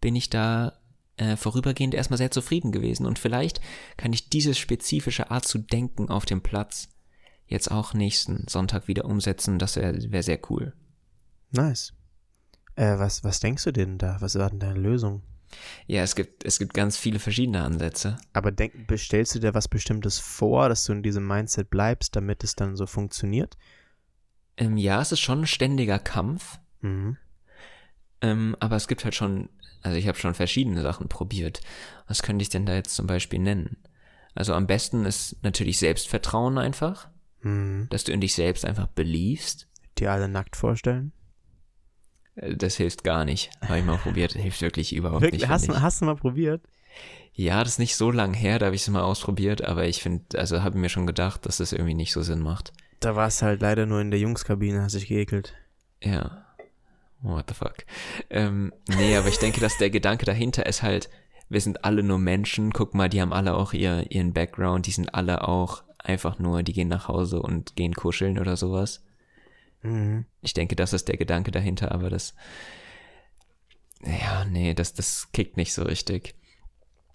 bin ich da äh, vorübergehend erstmal sehr zufrieden gewesen. Und vielleicht kann ich diese spezifische Art zu denken auf dem Platz jetzt auch nächsten Sonntag wieder umsetzen. Das wäre wär sehr cool. Nice. Äh, was, was denkst du denn da? Was war denn deine Lösung? Ja, es gibt, es gibt ganz viele verschiedene Ansätze. Aber denk, bestellst du dir was Bestimmtes vor, dass du in diesem Mindset bleibst, damit es dann so funktioniert? Ähm, ja, es ist schon ein ständiger Kampf, Mhm. ähm, aber es gibt halt schon, also ich habe schon verschiedene Sachen probiert. Was könnte ich denn da jetzt zum Beispiel nennen? Also am besten ist natürlich Selbstvertrauen einfach, Mhm. dass du in dich selbst einfach beliefst. Dir alle nackt vorstellen? Äh, Das hilft gar nicht. Habe ich mal probiert, [laughs] hilft wirklich überhaupt Wirklich? nicht. Hast, hast du mal probiert? Ja, das ist nicht so lang her, da habe ich es mal ausprobiert, aber ich finde, also habe mir schon gedacht, dass das irgendwie nicht so Sinn macht. Da warst du halt leider nur in der Jungskabine, hast dich geekelt. Ja. What the fuck. Ähm, nee, aber ich denke, dass der Gedanke dahinter ist halt, wir sind alle nur Menschen. Guck mal, die haben alle auch ihr, ihren Background, die sind alle auch einfach nur, die gehen nach Hause und gehen kuscheln oder sowas. Mhm. Ich denke, das ist der Gedanke dahinter, aber das, ja, nee, das, das kickt nicht so richtig.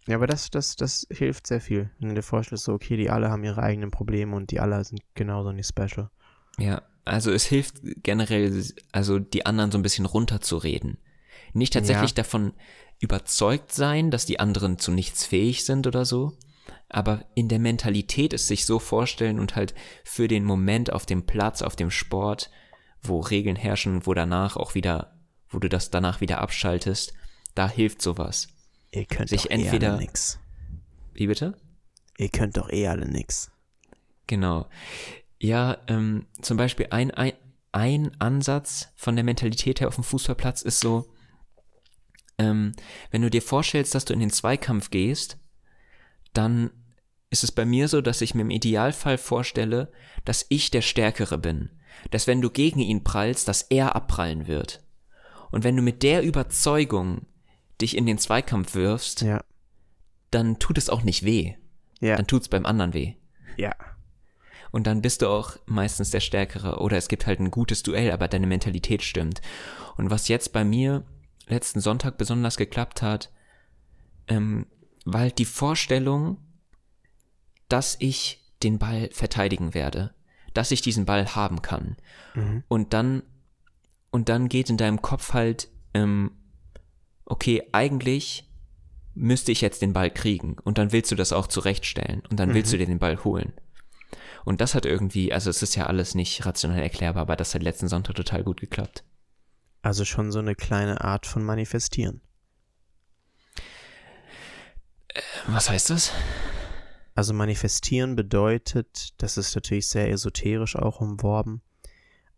Ja, aber das, das, das hilft sehr viel. Wenn du dir vorstellst, so, okay, die alle haben ihre eigenen Probleme und die alle sind genauso nicht special. Ja, also es hilft generell, also die anderen so ein bisschen runterzureden. Nicht tatsächlich Ja. davon überzeugt sein, dass die anderen zu nichts fähig sind oder so, aber in der Mentalität es sich so vorstellen und halt für den Moment auf dem Platz, auf dem Sport, wo Regeln herrschen, wo danach auch wieder, wo du das danach wieder abschaltest, da hilft sowas. Ihr könnt Sich doch eh entweder- alle nix. Wie bitte? Ihr könnt doch eh alle nix. Genau. Ja, ähm, zum Beispiel ein, ein, ein Ansatz von der Mentalität her auf dem Fußballplatz ist so, ähm, wenn du dir vorstellst, dass du in den Zweikampf gehst, dann ist es bei mir so, dass ich mir im Idealfall vorstelle, dass ich der Stärkere bin. Dass wenn du gegen ihn prallst, dass er abprallen wird. Und wenn du mit der Überzeugung dich in den Zweikampf wirfst, Ja. dann tut es auch nicht weh. Ja. Dann tut's beim anderen weh. Ja. Und dann bist du auch meistens der Stärkere. Oder es gibt halt ein gutes Duell, aber deine Mentalität stimmt. Und was jetzt bei mir letzten Sonntag besonders geklappt hat, ähm, halt die Vorstellung, dass ich den Ball verteidigen werde. Dass ich diesen Ball haben kann. Mhm. Und dann, und dann geht in deinem Kopf halt, ähm, okay, eigentlich müsste ich jetzt den Ball kriegen. Und dann willst du das auch zurechtstellen. Und dann willst du dir den Ball holen. Und das hat irgendwie, also es ist ja alles nicht rational erklärbar, aber das hat letzten Sonntag total gut geklappt. Also schon so eine kleine Art von Manifestieren. Was heißt das? Also manifestieren bedeutet, das ist natürlich sehr esoterisch auch umworben,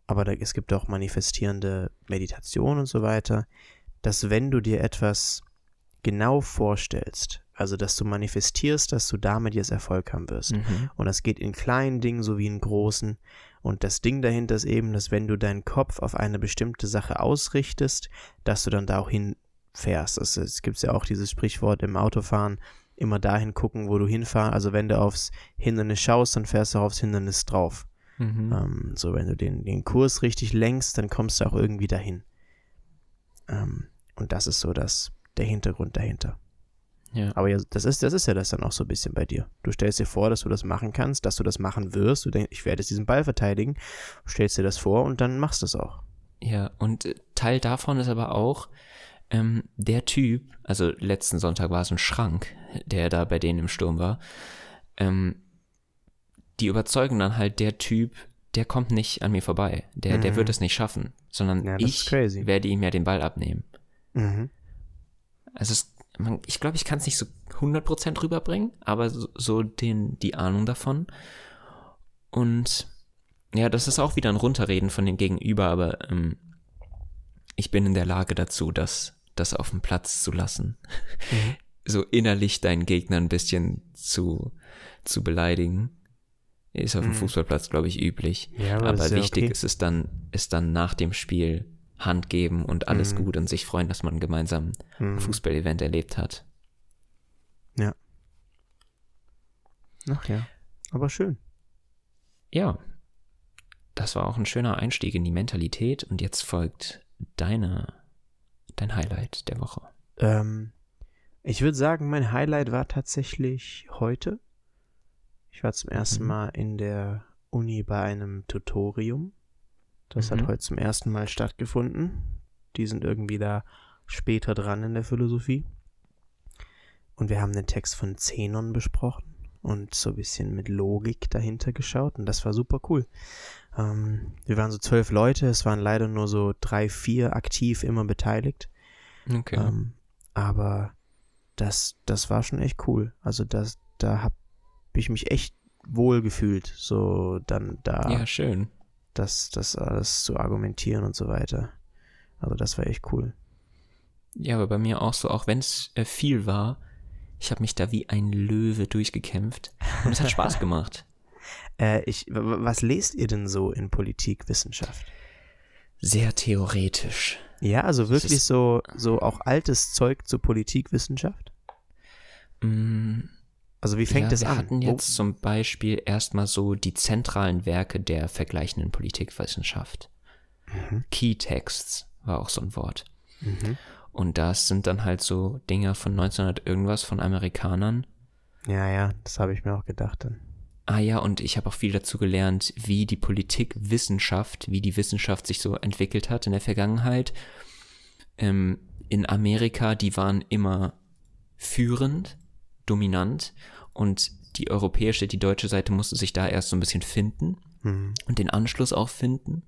aber da, es gibt auch manifestierende Meditation und so weiter, dass wenn du dir etwas genau vorstellst, also dass du manifestierst, dass du damit jetzt Erfolg haben wirst. Mhm. Und das geht in kleinen Dingen sowie in großen. Und das Ding dahinter ist eben, dass wenn du deinen Kopf auf eine bestimmte Sache ausrichtest, dass du dann da auch hinfährst. Es gibt ja auch dieses Sprichwort im Autofahren, immer dahin gucken, wo du hinfahrst. Also wenn du aufs Hindernis schaust, dann fährst du auch aufs Hindernis drauf. Mhm. Ähm, so, wenn du den, den Kurs richtig lenkst, dann kommst du auch irgendwie dahin. Ähm, und das ist so das, der Hintergrund dahinter. Ja. Aber ja, das ist, das ist ja das dann auch so ein bisschen bei dir. Du stellst dir vor, dass du das machen kannst, dass du das machen wirst. Du denkst, ich werde jetzt diesen Ball verteidigen. Stellst dir das vor und dann machst du es auch. Ja, und äh, Teil davon ist aber auch, ähm, der Typ, also letzten Sonntag war es ein Schrank, der da bei denen im Sturm war, ähm, die überzeugen dann halt, der Typ, der kommt nicht an mir vorbei. Der, der Mhm. wird es nicht schaffen, sondern Ja, ich werde ihm ja den Ball abnehmen. Mhm. Also es, man, ich glaube, ich kann es nicht so 100% rüberbringen, aber so, so den, die Ahnung davon. Und ja, das ist auch wieder ein Runterreden von dem Gegenüber, aber ähm, ich bin in der Lage dazu, das, das auf dem Platz zu lassen. Mhm. [laughs] So innerlich deinen Gegner ein bisschen zu, zu beleidigen. Ist auf dem Mhm. Fußballplatz, glaube ich, üblich. Ja, aber, Aber ist ja wichtig okay. ist es dann, ist dann nach dem Spiel Hand geben und alles Mhm. gut und sich freuen, dass man gemeinsam ein Mhm. Fußballevent erlebt hat. Ach ja. Aber schön. Ja, das war auch ein schöner Einstieg in die Mentalität und jetzt folgt deine, dein Highlight der Woche. Ähm, ich würde sagen, mein Highlight war tatsächlich heute. Ich war zum ersten Mhm. Mal in der Uni bei einem Tutorium. Das Mhm. hat heute zum ersten Mal stattgefunden. Die sind irgendwie da später dran in der Philosophie. Und wir haben den Text von Zenon besprochen und so ein bisschen mit Logik dahinter geschaut. Und das war super cool. Ähm, wir waren so zwölf Leute. Es waren leider nur so drei, vier aktiv immer beteiligt. Okay. Ähm, aber das, das war schon echt cool. Also das, da habe ich mich echt wohl gefühlt, so dann da ja, schön. das, das alles zu argumentieren und so weiter. Also das war echt cool. Ja, aber bei mir auch so, auch wenn es äh, viel war, ich habe mich da wie ein Löwe durchgekämpft und es hat Spaß gemacht. [laughs] Äh, ich, was lest ihr denn so in Politikwissenschaft? Sehr theoretisch. Ja, also wirklich ist- so, so auch altes Zeug zur Politikwissenschaft? Mm, Also wie fängt ja, das wir an? hatten Wo- jetzt zum Beispiel erstmal so die zentralen Werke der vergleichenden Politikwissenschaft. Mhm. Key Texts war auch so ein Wort. Mhm. Und das sind dann halt so Dinger von 1900 irgendwas von Amerikanern. Ja, ja, das habe ich mir auch gedacht dann. Ah ja, und ich habe auch viel dazu gelernt, wie die Politikwissenschaft, wie die Wissenschaft sich so entwickelt hat in der Vergangenheit. Ähm, in Amerika, die waren immer führend, dominant und die europäische, die deutsche Seite musste sich da erst so ein bisschen finden Mhm. und den Anschluss auch finden,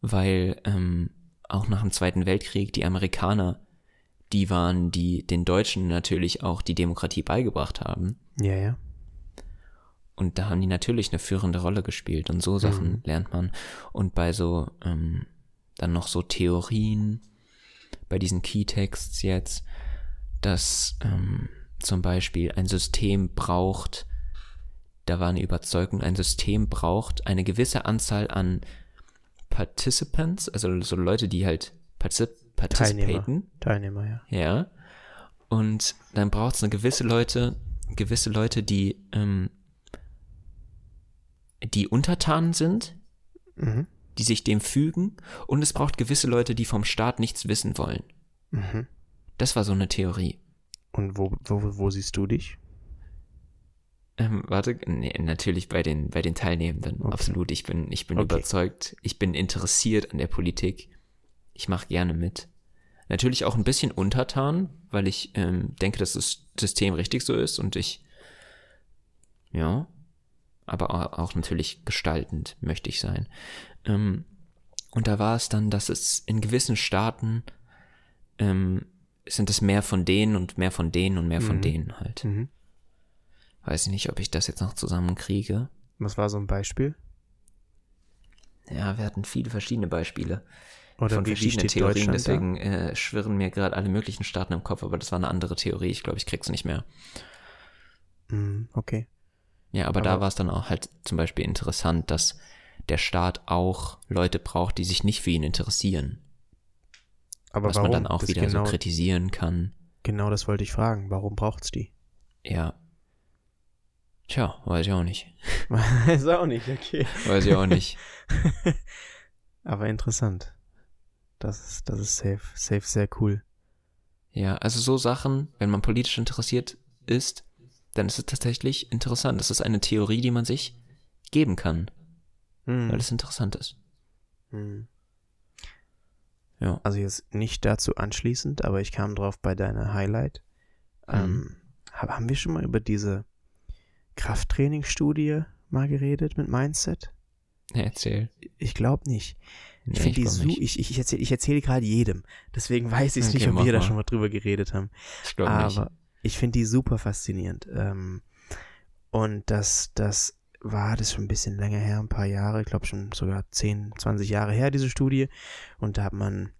weil ähm, auch nach dem Zweiten Weltkrieg die Amerikaner, die waren, die den Deutschen natürlich auch die Demokratie beigebracht haben. Ja, ja. Und da haben die natürlich eine führende Rolle gespielt und so Sachen Mhm. lernt man. Und bei so, ähm, dann noch so Theorien, bei diesen Keytexts jetzt, dass ähm, zum Beispiel ein System braucht, da war eine Überzeugung, ein System braucht eine gewisse Anzahl an Participants, also so Leute, die halt particip participaten. Teilnehmer, ja. Ja. Und dann braucht es eine gewisse Leute, gewisse Leute, die, ähm, die untertan sind, Mhm. die sich dem fügen, und es braucht gewisse Leute, die vom Staat nichts wissen wollen. Mhm. Das war so eine Theorie. Und wo, wo, wo siehst du dich? Ähm, warte, nee, natürlich bei den, bei den Teilnehmenden. Okay. Absolut. Ich bin, ich bin Okay. überzeugt. Ich bin interessiert an der Politik. Ich mache gerne mit. Natürlich auch ein bisschen untertan, weil ich ähm, denke, dass das System richtig so ist und ich, ja, aber au- auch natürlich gestaltend möchte ich sein. Ähm, und da war es dann, dass es in gewissen Staaten ähm, sind es mehr von denen und mehr von denen und mehr von Mhm. denen halt. Mhm. Weiß ich nicht, ob ich das jetzt noch zusammenkriege. Was war so ein Beispiel? Ja, wir hatten viele verschiedene Beispiele Oder von wie, wie verschiedenen steht Theorien, deswegen äh, schwirren mir gerade alle möglichen Staaten im Kopf, aber das war eine andere Theorie. Ich glaube, ich krieg's nicht mehr. da? Hm, okay. Ja, aber, da Aber- war es dann auch halt zum Beispiel interessant, dass der Staat auch Leute braucht, die sich nicht für ihn interessieren. Aber was warum? man dann auch das wieder genau, so kritisieren kann. genau das wollte ich fragen. Warum braucht's die? Ja. Tja, weiß ich auch nicht. [laughs] Weiß auch nicht, okay. Weiß ich auch nicht. [laughs] Aber interessant. Das ist, das ist safe, safe sehr cool. Ja, also so Sachen, wenn man politisch interessiert ist, dann ist es tatsächlich interessant. Das ist eine Theorie, die man sich geben kann, Hm. weil es interessant ist. Hm. Ja. Also jetzt nicht dazu anschließend, aber ich kam drauf bei deiner Highlight. Mhm. Ähm, hab- haben wir schon mal über diese Krafttrainingsstudie mal geredet mit Mindset? Erzähl. Ich glaube nicht. Nee, Ich finde die so, ich, ich, erzähle ich erzähl gerade jedem. Deswegen weiß ich Okay, nicht, ob wir da mal. schon mal drüber geredet haben. Ich glaube nicht. Aber ich finde die super faszinierend. Ähm, und das, das war das schon ein bisschen länger her, ein paar Jahre, ich glaube schon sogar 10, 20 Jahre her, diese Studie. Und da hat man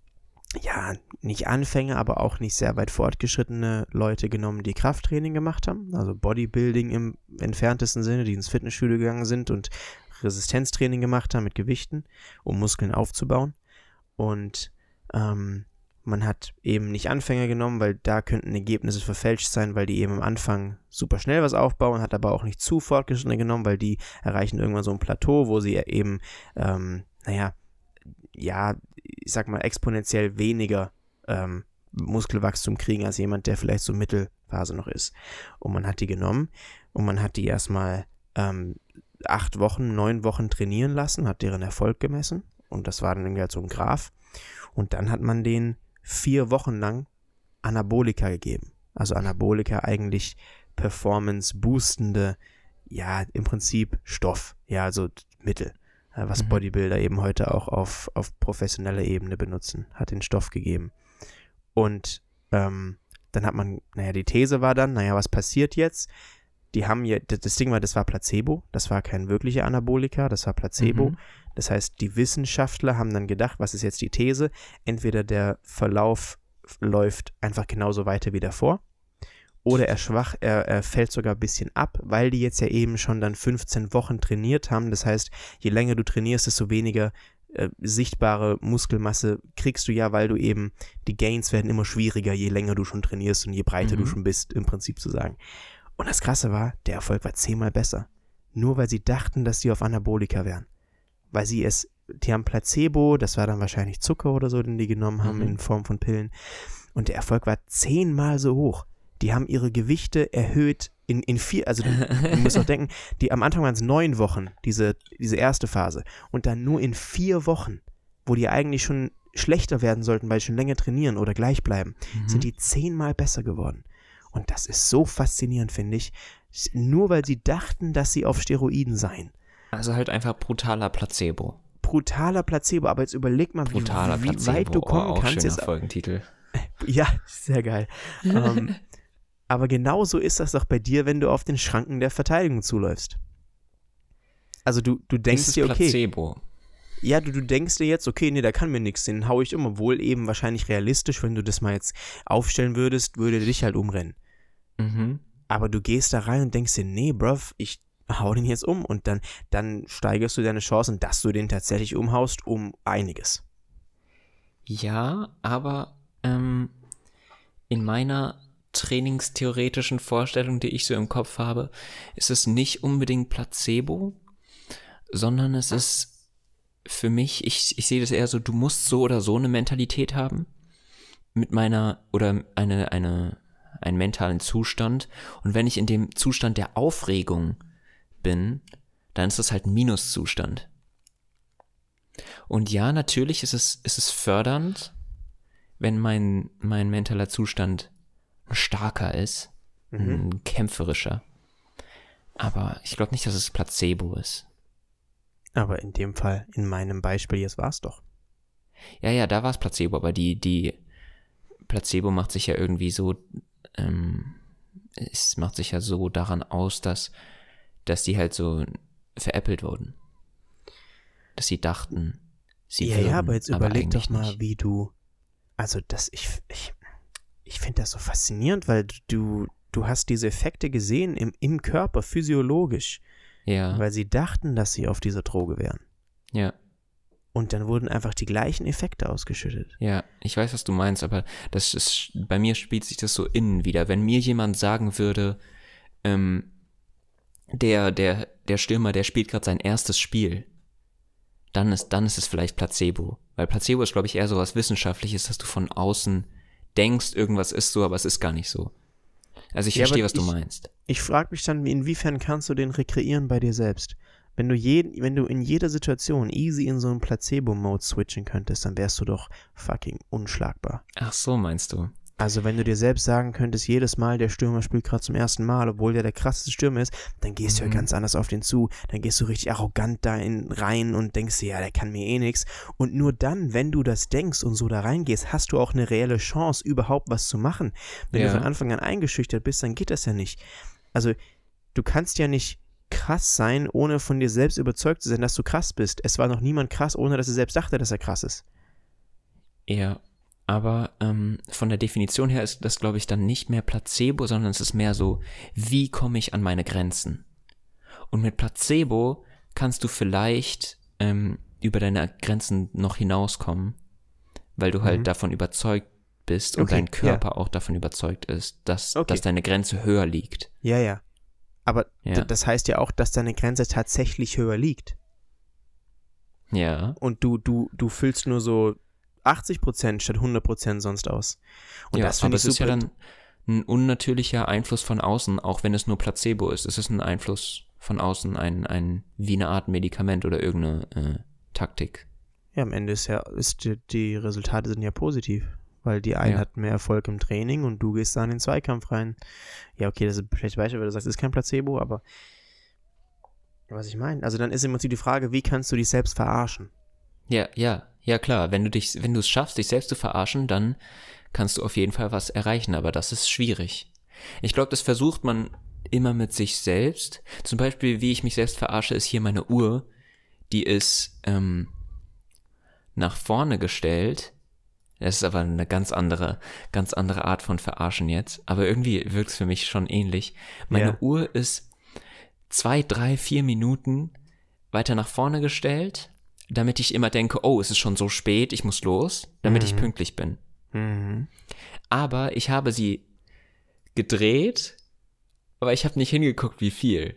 ja nicht Anfänger, aber auch nicht sehr weit fortgeschrittene Leute genommen, die Krafttraining gemacht haben, also Bodybuilding im entferntesten Sinne, die ins Fitnessstudio gegangen sind und Resistenztraining gemacht haben mit Gewichten, um Muskeln aufzubauen. Und ähm, man hat eben nicht Anfänger genommen, weil da könnten Ergebnisse verfälscht sein, weil die eben am Anfang super schnell was aufbauen, hat aber auch nicht zu fortgeschrittene genommen, weil die erreichen irgendwann so ein Plateau, wo sie eben, ähm, naja, ja, ich sag mal, exponentiell weniger ähm, Muskelwachstum kriegen als jemand, der vielleicht so Mittelphase noch ist. Und man hat die genommen und man hat die erstmal ähm, acht Wochen, neun Wochen trainieren lassen, hat deren Erfolg gemessen und das war dann irgendwie halt so ein Graph. Und dann hat man den vier Wochen lang Anabolika gegeben. Also Anabolika eigentlich performance-boostende, ja, im Prinzip Stoff, ja, also Mittel, was Mhm. Bodybuilder eben heute auch auf, auf professioneller Ebene benutzen, hat den Stoff gegeben. Und ähm, dann hat man, naja, die These war dann, naja, was passiert jetzt? Die haben ja, das Ding war, das war Placebo, das war kein wirklicher Anabolika, das war Placebo. Mhm. Das heißt, die Wissenschaftler haben dann gedacht, was ist jetzt die These? Entweder der Verlauf läuft einfach genauso weiter wie davor oder er schwach, er, er fällt sogar ein bisschen ab, weil die jetzt ja eben schon dann 15 Wochen trainiert haben. Das heißt, je länger du trainierst, desto weniger äh, sichtbare Muskelmasse kriegst du ja, weil du eben, die Gains werden immer schwieriger, je länger du schon trainierst und je breiter du Mhm. schon bist, im Prinzip zu sagen. Und das Krasse war, der Erfolg war zehnmal besser. Nur weil sie dachten, dass sie auf Anabolika wären. Weil sie es, die haben Placebo, das war dann wahrscheinlich Zucker oder so, den die genommen haben Mhm. in Form von Pillen. Und der Erfolg war zehnmal so hoch. Die haben ihre Gewichte erhöht in, in vier, also du, du musst auch [laughs] denken, die am Anfang waren es neun Wochen, diese, diese erste Phase. Und dann nur in vier Wochen, wo die eigentlich schon schlechter werden sollten, weil sie schon länger trainieren oder gleich bleiben, Mhm. sind die zehnmal besser geworden. Und das ist so faszinierend, finde ich. Nur weil sie dachten, dass sie auf Steroiden seien. Also halt einfach brutaler Placebo. Brutaler Placebo, aber jetzt überleg mal, wie, Brutaler wie Placebo. weit du oh, kommen auch kannst. schöner Jetzt, Folgentitel. [laughs] ja, sehr geil. ähm, [laughs] aber genauso ist das doch bei dir, wenn du auf den Schranken der Verteidigung zuläufst. Also du, du denkst Ist dir, okay, Placebo? ja, du, du denkst dir jetzt, okay, nee, da kann mir nichts, den hau ich um, obwohl eben wahrscheinlich realistisch, wenn du das mal jetzt aufstellen würdest, würde dich halt umrennen. Mhm. Aber du gehst da rein und denkst dir, nee, bruv, ich hau den jetzt um und dann, dann steigerst du deine Chancen, dass du den tatsächlich umhaust, um einiges. Ja, aber ähm, in meiner trainingstheoretischen Vorstellung, die ich so im Kopf habe, ist es nicht unbedingt Placebo, sondern es ist für mich, ich, ich sehe das eher so, du musst so oder so eine Mentalität haben mit meiner oder eine, eine, einen mentalen Zustand. Und wenn ich in dem Zustand der Aufregung bin, dann ist das halt ein Minuszustand. Und ja, natürlich ist es, ist es fördernd, wenn mein, mein mentaler Zustand starker ist, ein kämpferischer. Aber ich glaube nicht, dass es Placebo ist. Aber in dem Fall, in meinem Beispiel jetzt war es doch. Ja, ja, da war es Placebo, aber die, die Placebo macht sich ja irgendwie so ähm, es macht sich ja so daran aus, dass, dass die halt so veräppelt wurden. Dass sie dachten, sie ja, würden, ja, aber jetzt überleg eigentlich doch mal, nicht. wie du. Also, das, ich, ich, ich finde das so faszinierend, weil du, du hast diese Effekte gesehen im, im Körper, physiologisch, Ja, weil sie dachten, dass sie auf dieser Droge wären. ja, Und dann wurden einfach die gleichen Effekte ausgeschüttet. ja. Ich weiß, was du meinst, aber das ist, bei mir spielt sich das so innen wieder. Wenn mir jemand sagen würde, ähm, der, der, der Stürmer, der spielt gerade sein erstes Spiel, dann ist, dann ist es vielleicht Placebo. Weil Placebo ist, glaube ich, eher so was Wissenschaftliches, dass du von außen denkst, irgendwas ist so, aber es ist gar nicht so. Also ich Ja, verstehe, was du ich- meinst. Ich frage mich dann, inwiefern kannst du den rekreieren bei dir selbst? Wenn du, jeden, wenn du in jeder Situation easy in so einen Placebo-Mode switchen könntest, dann wärst du doch fucking unschlagbar. Ach so, meinst du? Also wenn du dir selbst sagen könntest, jedes Mal der Stürmer spielt gerade zum ersten Mal, obwohl der der krasseste Stürmer ist, dann gehst du ja Mhm. ganz anders auf den zu. Dann gehst du richtig arrogant da in, rein und denkst dir, ja, der kann mir eh nix. Und nur dann, wenn du das denkst und so da reingehst, hast du auch eine reelle Chance, überhaupt was zu machen. Wenn Ja. du von Anfang an eingeschüchtert bist, dann geht das ja nicht. Also du kannst ja nicht krass sein, ohne von dir selbst überzeugt zu sein, dass du krass bist. Es war noch niemand krass, ohne dass er selbst dachte, dass er krass ist. Ja, aber ähm, von der Definition her ist das, glaube ich, dann nicht mehr Placebo, sondern es ist mehr so, wie komme ich an meine Grenzen? Und mit Placebo kannst du vielleicht ähm, über deine Grenzen noch hinauskommen, weil du halt Mhm. davon überzeugt bist und Okay, dein ja. Körper auch davon überzeugt ist, dass, Okay. dass deine Grenze höher liegt. Ja, ja. Aber Ja. das heißt ja auch, dass deine Grenze tatsächlich höher liegt. Ja, Und du, du, du füllst nur so 80% statt 100% sonst aus. Und ja das finde ich ist ja super. dann ein unnatürlicher Einfluss von außen, auch wenn es nur Placebo ist. Es ist ein Einfluss von außen, ein, ein wie eine Art Medikament oder irgendeine äh, Taktik. ja, am Ende ist ja, ist die, die Resultate sind ja positiv. Weil die eine Ja. hat mehr Erfolg im Training und du gehst da in den Zweikampf rein. Ja, okay, das ist ein schlechtes Beispiel, weil du sagst, es ist kein Placebo, aber was ich meine. Also dann ist im Prinzip die Frage, wie kannst du dich selbst verarschen? Ja, ja, ja klar. Wenn du dich, wenn du es schaffst, dich selbst zu verarschen, dann kannst du auf jeden Fall was erreichen, aber das ist schwierig. Ich glaube, das versucht man immer mit sich selbst. Zum Beispiel, wie ich mich selbst verarsche, ist hier meine Uhr. Die ist ähm, nach vorne gestellt. Das ist aber eine ganz andere, ganz andere Art von Verarschen jetzt. Aber irgendwie wirkt es für mich schon ähnlich. Meine Ja. Uhr ist zwei, drei, vier Minuten weiter nach vorne gestellt, damit ich immer denke, oh, es ist schon so spät, ich muss los, damit ich Mhm. pünktlich bin. Mhm. Aber ich habe sie gedreht, aber ich habe nicht hingeguckt, wie viel.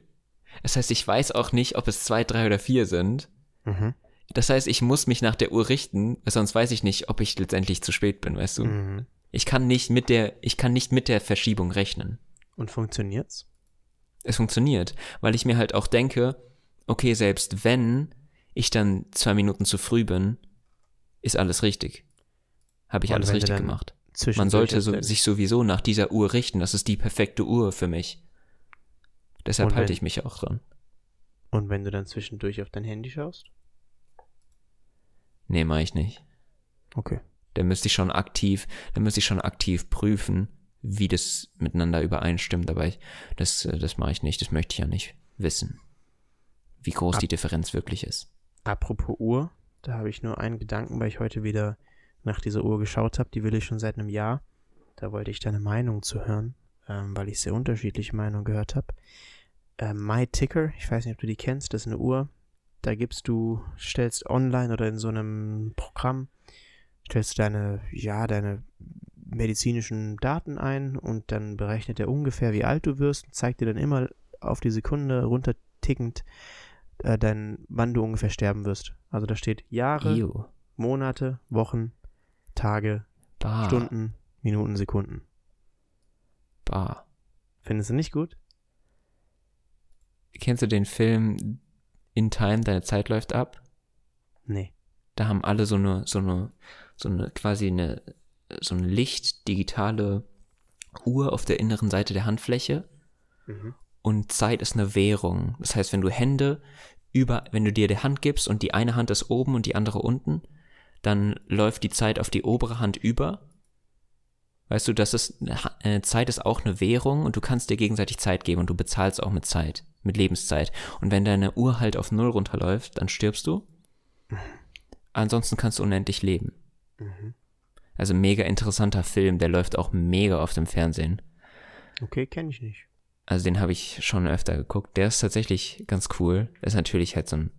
Das heißt, ich weiß auch nicht, ob es zwei, drei oder vier sind. Mhm. Das heißt, ich muss mich nach der Uhr richten, sonst weiß ich nicht, ob ich letztendlich zu spät bin, weißt du? Mhm. Ich kann nicht mit der, ich kann nicht mit der Verschiebung rechnen. Und funktioniert's? Es funktioniert, weil ich mir halt auch denke, okay, selbst wenn ich dann zwei Minuten zu früh bin, ist alles richtig. Habe ich Und alles wenn richtig dann gemacht. Man sollte so, sich sowieso nach dieser Uhr richten. Das ist die perfekte Uhr für mich. Deshalb Und halte wenn- ich mich auch dran. Und wenn du dann zwischendurch auf dein Handy schaust? Nee, mache ich nicht. Okay. Da müsste ich schon aktiv, da müsste ich schon aktiv prüfen, wie das miteinander übereinstimmt. Aber ich, das, äh, das mache ich nicht. Das möchte ich ja nicht wissen. Wie groß Ab- die Differenz wirklich ist. Apropos Uhr, da habe ich nur einen Gedanken, weil ich heute wieder nach dieser Uhr geschaut habe. Die will ich schon seit einem Jahr. Da wollte ich deine Meinung zu hören, ähm, weil ich sehr unterschiedliche Meinungen gehört habe. Ähm, My Ticker, ich weiß nicht, ob du die kennst, das ist eine Uhr. Da gibst du, stellst online oder in so einem Programm, stellst deine, ja, deine medizinischen Daten ein und dann berechnet er ungefähr, wie alt du wirst und zeigt dir dann immer auf die Sekunde runtertickend, äh, dein, wann du ungefähr sterben wirst. Also da steht Jahre, Ew. Monate, Wochen, Tage, Bah. Stunden, Minuten, Sekunden. Bah. Findest du nicht gut? Kennst du den Film In Time, deine Zeit läuft ab? Nee. Da haben alle so eine, so eine, so eine, quasi eine, so eine Licht-digitale Uhr auf der inneren Seite der Handfläche. Und Zeit ist eine Währung. Das heißt, wenn du Hände über, wenn du dir die Hand gibst und die eine Hand ist oben und die andere unten, dann läuft die Zeit auf die obere Hand über. Weißt du, das ist, äh, Zeit ist auch eine Währung und du kannst dir gegenseitig Zeit geben und du bezahlst auch mit Zeit, mit Lebenszeit. Und wenn deine Uhr halt auf Null runterläuft, dann stirbst du. Ansonsten kannst du unendlich leben. Mhm. Also mega interessanter Film, der läuft auch mega oft im Fernsehen. Okay, kenne ich nicht. Also den habe ich schon öfter geguckt. Der ist tatsächlich ganz cool. ist natürlich halt so ein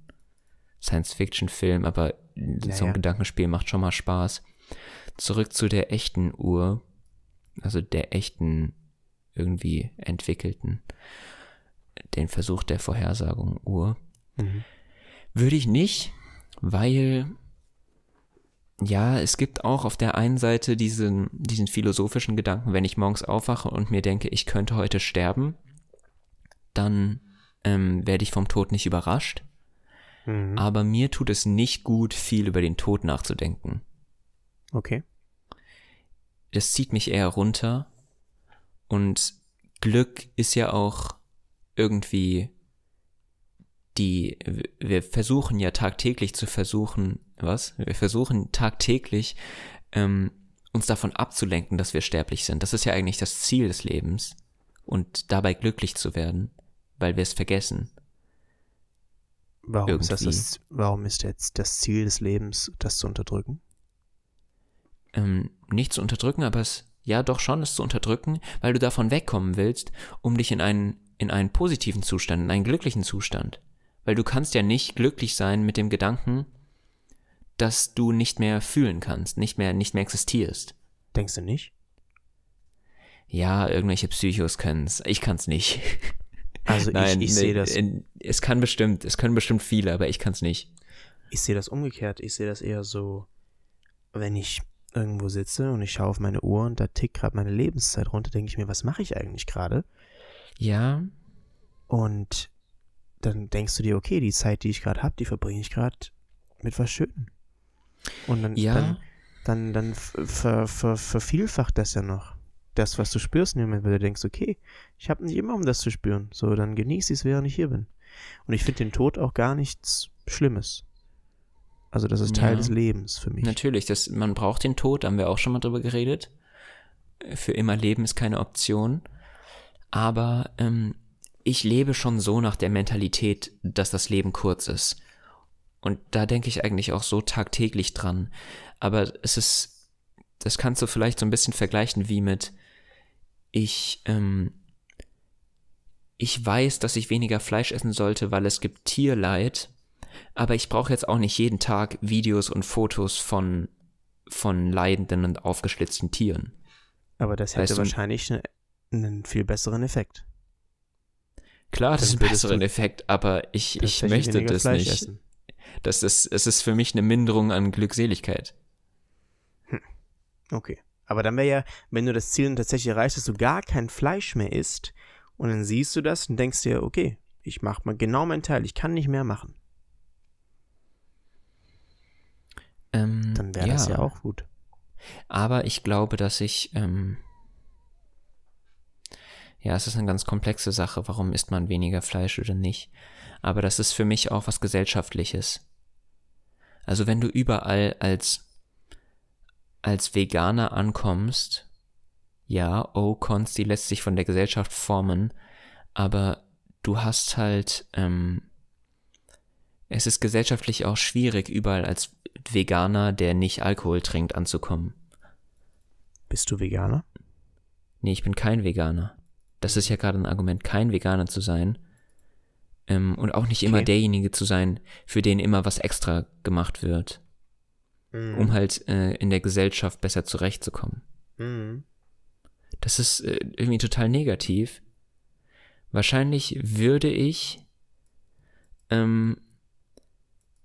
Science-Fiction-Film, aber naja. so ein Gedankenspiel macht schon mal Spaß. Zurück zu der echten Uhr, also der echten irgendwie entwickelten, den Versuch der Vorhersagung Uhr. Mhm. Würde ich nicht, weil ja, es gibt auch auf der einen Seite diesen, diesen philosophischen Gedanken, wenn ich morgens aufwache und mir denke, ich könnte heute sterben, dann ähm, werde ich vom Tod nicht überrascht. Mhm. Aber mir tut es nicht gut, viel über den Tod nachzudenken. Okay. Das zieht mich eher runter. Und Glück ist ja auch irgendwie die, wir versuchen ja tagtäglich zu versuchen, was? Wir versuchen tagtäglich, ähm, uns davon abzulenken, dass wir sterblich sind. Das ist ja eigentlich das Ziel des Lebens. Und dabei glücklich zu werden, weil wir es vergessen. Warum ist, das das, warum ist jetzt das Ziel des Lebens, das zu unterdrücken? Ähm, nicht zu unterdrücken, aber es, ja doch schon, es zu unterdrücken, weil du davon wegkommen willst, um dich in einen, in einen positiven Zustand, in einen glücklichen Zustand weil du kannst ja nicht glücklich sein mit dem Gedanken, dass du nicht mehr fühlen kannst, nicht mehr, nicht mehr existierst. Denkst du nicht? Ja, irgendwelche Psychos können's. Ich kann's nicht. [laughs] Also Nein, ich, ich sehe das. Es kann bestimmt, es können bestimmt viele, aber ich kann's nicht. Ich sehe das umgekehrt. Ich sehe das eher so, wenn ich irgendwo sitze und ich schaue auf meine Uhr und da tickt gerade meine Lebenszeit runter, denke ich mir, was mache ich eigentlich gerade? Ja. Und dann denkst du dir, okay, die Zeit, die ich gerade habe, die verbringe ich gerade mit was Schönem. Und dann, ja. dann, dann, dann ver, ver, vervielfacht das ja noch. Das, was du spürst in dem Moment, weil du denkst, okay, ich habe nicht immer, um das zu spüren. So, dann genieße ich es, während ich hier bin. Und ich finde den Tod auch gar nichts Schlimmes. Also das ist Teil ja. des Lebens für mich. Natürlich, das, man braucht den Tod, haben wir auch schon mal drüber geredet. Für immer Leben ist keine Option. Aber ähm, ich lebe schon so nach der Mentalität, dass das Leben kurz ist. Und da denke ich eigentlich auch so tagtäglich dran. Aber es ist, das kannst du vielleicht so ein bisschen vergleichen wie mit, ich, ähm, ich weiß, dass ich weniger Fleisch essen sollte, weil es gibt Tierleid, aber ich brauche jetzt auch nicht jeden Tag Videos und Fotos von, von leidenden und aufgeschlitzten Tieren. Aber das hätte weißt wahrscheinlich einen, einen viel besseren Effekt. Klar, das ist ein besseren Effekt, aber ich, ich möchte das Fleisch nicht. Essen. Das ist, es ist für mich eine Minderung an Glückseligkeit. Hm. Okay. Aber dann wäre ja, wenn du das Ziel tatsächlich erreichst, dass du gar kein Fleisch mehr isst, und dann siehst du das und denkst dir, okay, ich mache mal genau meinen Teil, ich kann nicht mehr machen. Ähm, dann wäre ja. das ja auch gut. Aber ich glaube, dass ich ähm, ja, es ist eine ganz komplexe Sache, warum isst man weniger Fleisch oder nicht. Aber das ist für mich auch was Gesellschaftliches. Also wenn du überall als, als Veganer ankommst, ja, oh, Konsti lässt sich von der Gesellschaft formen, aber du hast halt, ähm, es ist gesellschaftlich auch schwierig, überall als Veganer, der nicht Alkohol trinkt, anzukommen. Bist du Veganer? Nee, ich bin kein Veganer. Das ist ja gerade ein Argument, kein Veganer zu sein. Ähm, und auch nicht okay. immer derjenige zu sein, für den immer was extra gemacht wird. Mhm. Um halt äh, in der Gesellschaft besser zurechtzukommen. Mhm. Das ist äh, irgendwie total negativ. Wahrscheinlich würde ich, ähm,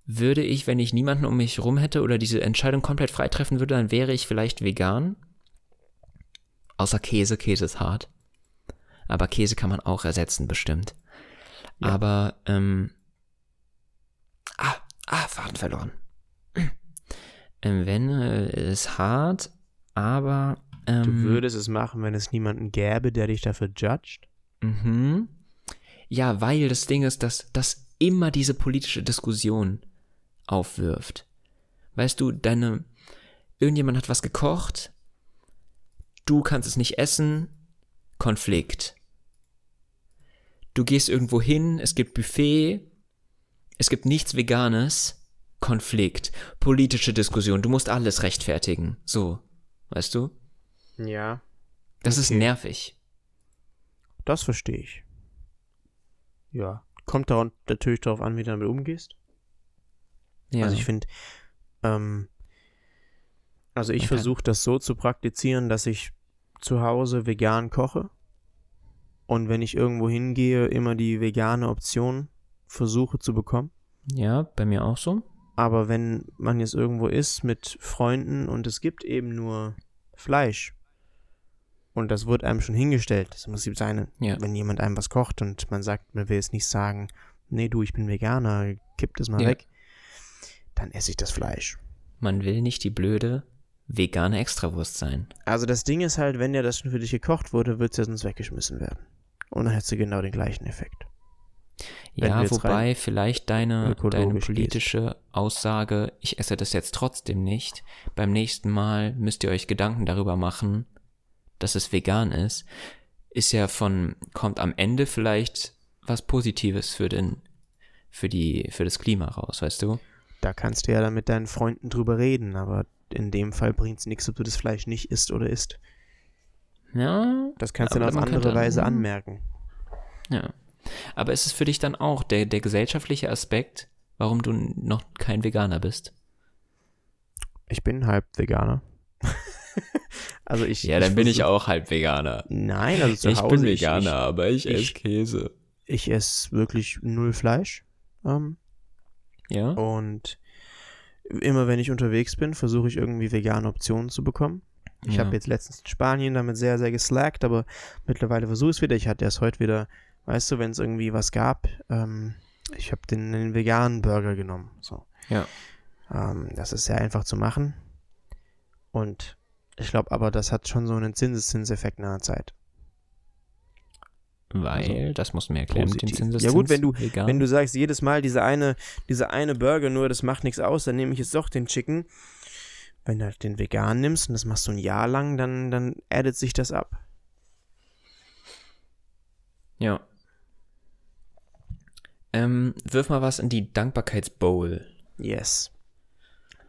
würde ich, wenn ich niemanden um mich rum hätte oder diese Entscheidung komplett freitreffen würde, dann wäre ich vielleicht vegan. Außer Käse, Käse ist hart aber Käse kann man auch ersetzen, bestimmt. Ja. Aber, ähm, ah, ah, Faden verloren. [clears throat] ähm, wenn äh, ist hart, aber ähm, Du würdest es machen, wenn es niemanden gäbe, der dich dafür judgt? Mhm. Ja, weil das Ding ist, dass das immer diese politische Diskussion aufwirft. Weißt du, deine, irgendjemand hat was gekocht, du kannst es nicht essen, Konflikt. Du gehst irgendwo hin, es gibt Buffet, es gibt nichts Veganes, Konflikt, politische Diskussion, du musst alles rechtfertigen. So, weißt du? Ja. Das ist Okay. nervig. Das verstehe ich. Ja. Kommt da natürlich darauf an, wie du damit umgehst. Ja. Also ich finde, ähm, also ich Okay. versuche das so zu praktizieren, dass ich zu Hause vegan koche und wenn ich irgendwo hingehe, immer die vegane Option versuche zu bekommen. ja, bei mir auch so. Aber wenn man jetzt irgendwo ist mit Freunden und es gibt eben nur Fleisch und das wird einem schon hingestellt, das muss sein, Ja. wenn jemand einem was kocht und man sagt, man will jetzt nicht sagen, nee, du, ich bin Veganer, kipp das mal Ja. weg, dann esse ich das Fleisch. Man will nicht die blöde vegane Extrawurst sein. Also das Ding ist halt, wenn ja das schon für dich gekocht wurde, wird es ja sonst weggeschmissen werden. Und dann hättest du genau den gleichen Effekt. Wenn Ja, wobei vielleicht deine, deine gehst. politische Aussage, ich esse das jetzt trotzdem nicht, beim nächsten Mal müsst ihr euch Gedanken darüber machen, dass es vegan ist, ist ja von, kommt am Ende vielleicht was Positives für den, für die, für das Klima raus, weißt du? Da kannst du ja dann mit deinen Freunden drüber reden, aber in dem Fall bringt es nichts, ob du das Fleisch nicht isst oder isst. Ja. Das kannst du dann auf andere könnte- Weise anmerken. Ja. Aber ist es für dich dann auch der, der gesellschaftliche Aspekt, warum du noch kein Veganer bist? Ich bin halb Veganer. [laughs] also ich. versuch- auch halb Veganer. Nein, also zu Hause. aber ich, ich- Käse. Ich, ich esse wirklich null Fleisch. Ähm, Ja? und immer wenn ich unterwegs bin, versuche ich irgendwie vegane Optionen zu bekommen. Ich Ja. habe jetzt letztens in Spanien damit sehr, sehr geslackt, aber mittlerweile versuche ich es wieder. Ich hatte erst heute wieder, weißt du, wenn es irgendwie was gab, ähm, ich habe den, den veganen Burger genommen. So. Ja. Ähm, das ist sehr einfach zu machen. Und ich glaube aber, das hat schon so einen Zinseszinseffekt in einer Zeit. Weil, das musst du mir erklären mit dem positiv. Zinseszins. Ja gut, wenn du- vegan. Wenn du sagst, jedes Mal diese eine, diese eine Burger nur, das macht nichts aus, dann nehme ich jetzt doch den Chicken. Wenn du halt den vegan nimmst und das machst du ein Jahr lang, dann, dann addet sich das ab. Ja. Ähm, wirf mal was in die Dankbarkeitsbowl. Yes.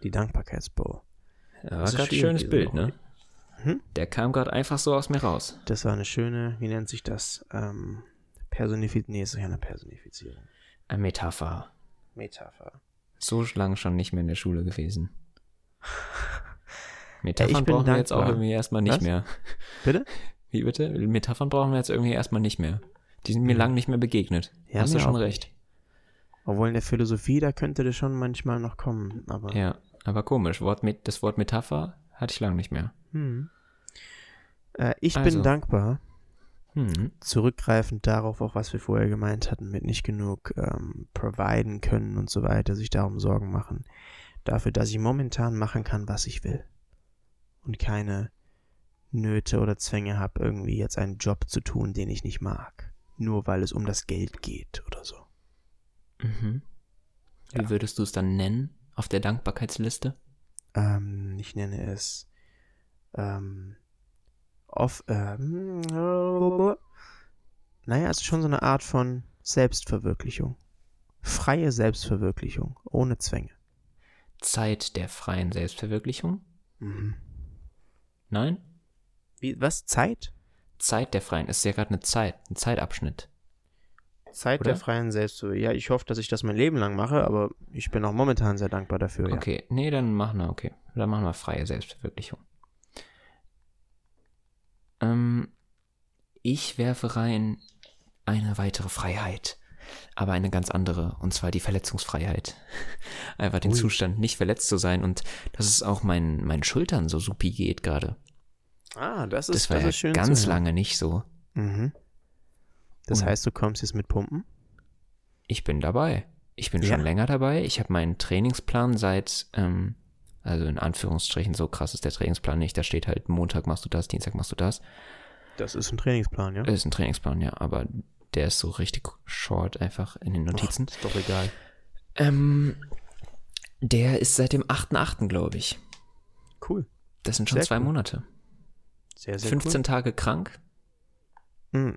Die Dankbarkeitsbowl. Ja, war Das ist gerade ein schönes Bild, ne? Hm? Der kam gerade einfach so aus mir raus. Das war eine schöne, wie nennt sich das? Ähm, Personifiz nee, ist ja eine Personifizierung. Eine Metapher. Metapher. So lang schon nicht mehr in der Schule gewesen. [laughs] Metaphern bin brauchen wir jetzt auch irgendwie erstmal nicht Was? mehr. Bitte? [laughs] Wie bitte? Metaphern brauchen wir jetzt irgendwie erstmal nicht mehr. Die sind mir lang nicht mehr begegnet. Ja, Hast du schon recht. Obwohl in der Philosophie, da könnte das schon manchmal noch kommen. Aber Ja, aber komisch. Wort mit, das Wort Metapher hatte ich lang nicht mehr. hm. äh, ich Also. bin dankbar, Hm. zurückgreifend darauf, auch was wir vorher gemeint hatten, mit nicht genug ähm, providen können und so weiter, sich darum Sorgen machen. Dafür, dass ich momentan machen kann, was ich will. Und keine Nöte oder Zwänge habe, irgendwie jetzt einen Job zu tun, den ich nicht mag. Nur weil es um das Geld geht oder so. Mhm. Wie Ja. würdest du es dann nennen auf der Dankbarkeitsliste? Ähm, ich nenne es ähm, off, ähm, naja, es ist schon so eine Art von Selbstverwirklichung. Freie Selbstverwirklichung, ohne Zwänge. Zeit der freien Selbstverwirklichung? Nein? Wie, was? Zeit? Zeit der freien ist ja gerade eine Zeit, ein Zeitabschnitt. Zeit Oder? der freien Selbstverwirklichung. Ja, ich hoffe, dass ich das mein Leben lang mache, aber ich bin auch momentan sehr dankbar dafür. Ja. Okay, nee, dann machen wir, okay. Dann machen wir freie Selbstverwirklichung. Ähm, ich werfe rein eine weitere Freiheit. Aber eine ganz andere, und zwar die Verletzungsfreiheit. [laughs] Einfach den Ui. Zustand, nicht verletzt zu sein und dass es auch meinen, meinen Schultern so supi geht gerade. Ah, das ist, Das war das ja ist schön ganz lange nicht so. Mhm. Das Ui. heißt, du kommst jetzt mit Pumpen? Ich bin dabei. Ich bin Ja. schon länger dabei. Ich habe meinen Trainingsplan seit, ähm, also in Anführungsstrichen, so krass ist der Trainingsplan nicht. Da steht halt, Montag machst du das, Dienstag machst du das. Das ist ein Trainingsplan, ja? Das ist ein Trainingsplan, ja, aber der ist so richtig short einfach in den Notizen. Ist doch egal. Ähm, der ist seit dem 8.8., glaube ich. Cool. Das sind schon Sehr zwei cool. Monate. Sehr, sehr 15 Tage krank, cool. Mhm.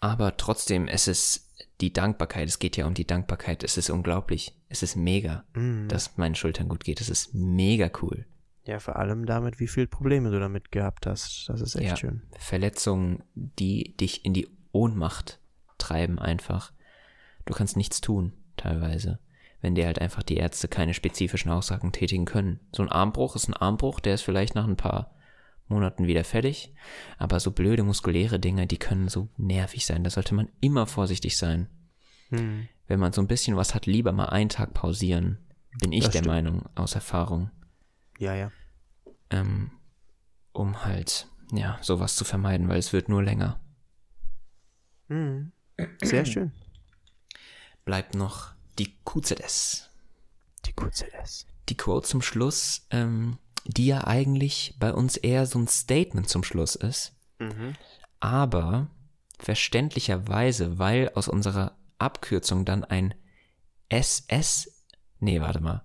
aber trotzdem, es ist die Dankbarkeit, es geht ja um die Dankbarkeit, es ist unglaublich, es ist mega, Mhm. dass meinen Schultern gut geht, es ist mega cool. Ja, vor allem damit, wie viele Probleme du damit gehabt hast. Das ist echt Ja. schön. Verletzungen, die dich in die Ohnmacht treiben einfach. Du kannst nichts tun, teilweise, wenn dir halt einfach die Ärzte keine spezifischen Aussagen tätigen können. So ein Armbruch ist ein Armbruch, der ist vielleicht nach ein paar Monaten wieder fertig, aber so blöde muskuläre Dinge, die können so nervig sein. Da sollte man immer vorsichtig sein. Mhm. Wenn man so ein bisschen was hat, lieber mal einen Tag pausieren, bin ich Das der stimmt. Meinung, aus Erfahrung, Ja, ja. ähm, um halt, ja, sowas zu vermeiden, weil es wird nur länger. Mhm. Sehr schön. bleibt noch die QZS. Die QZS. Die Quote zum Schluss, ähm, die ja eigentlich bei uns eher so ein Statement zum Schluss ist, Mhm. aber verständlicherweise, weil aus unserer Abkürzung dann ein SS, nee, warte mal,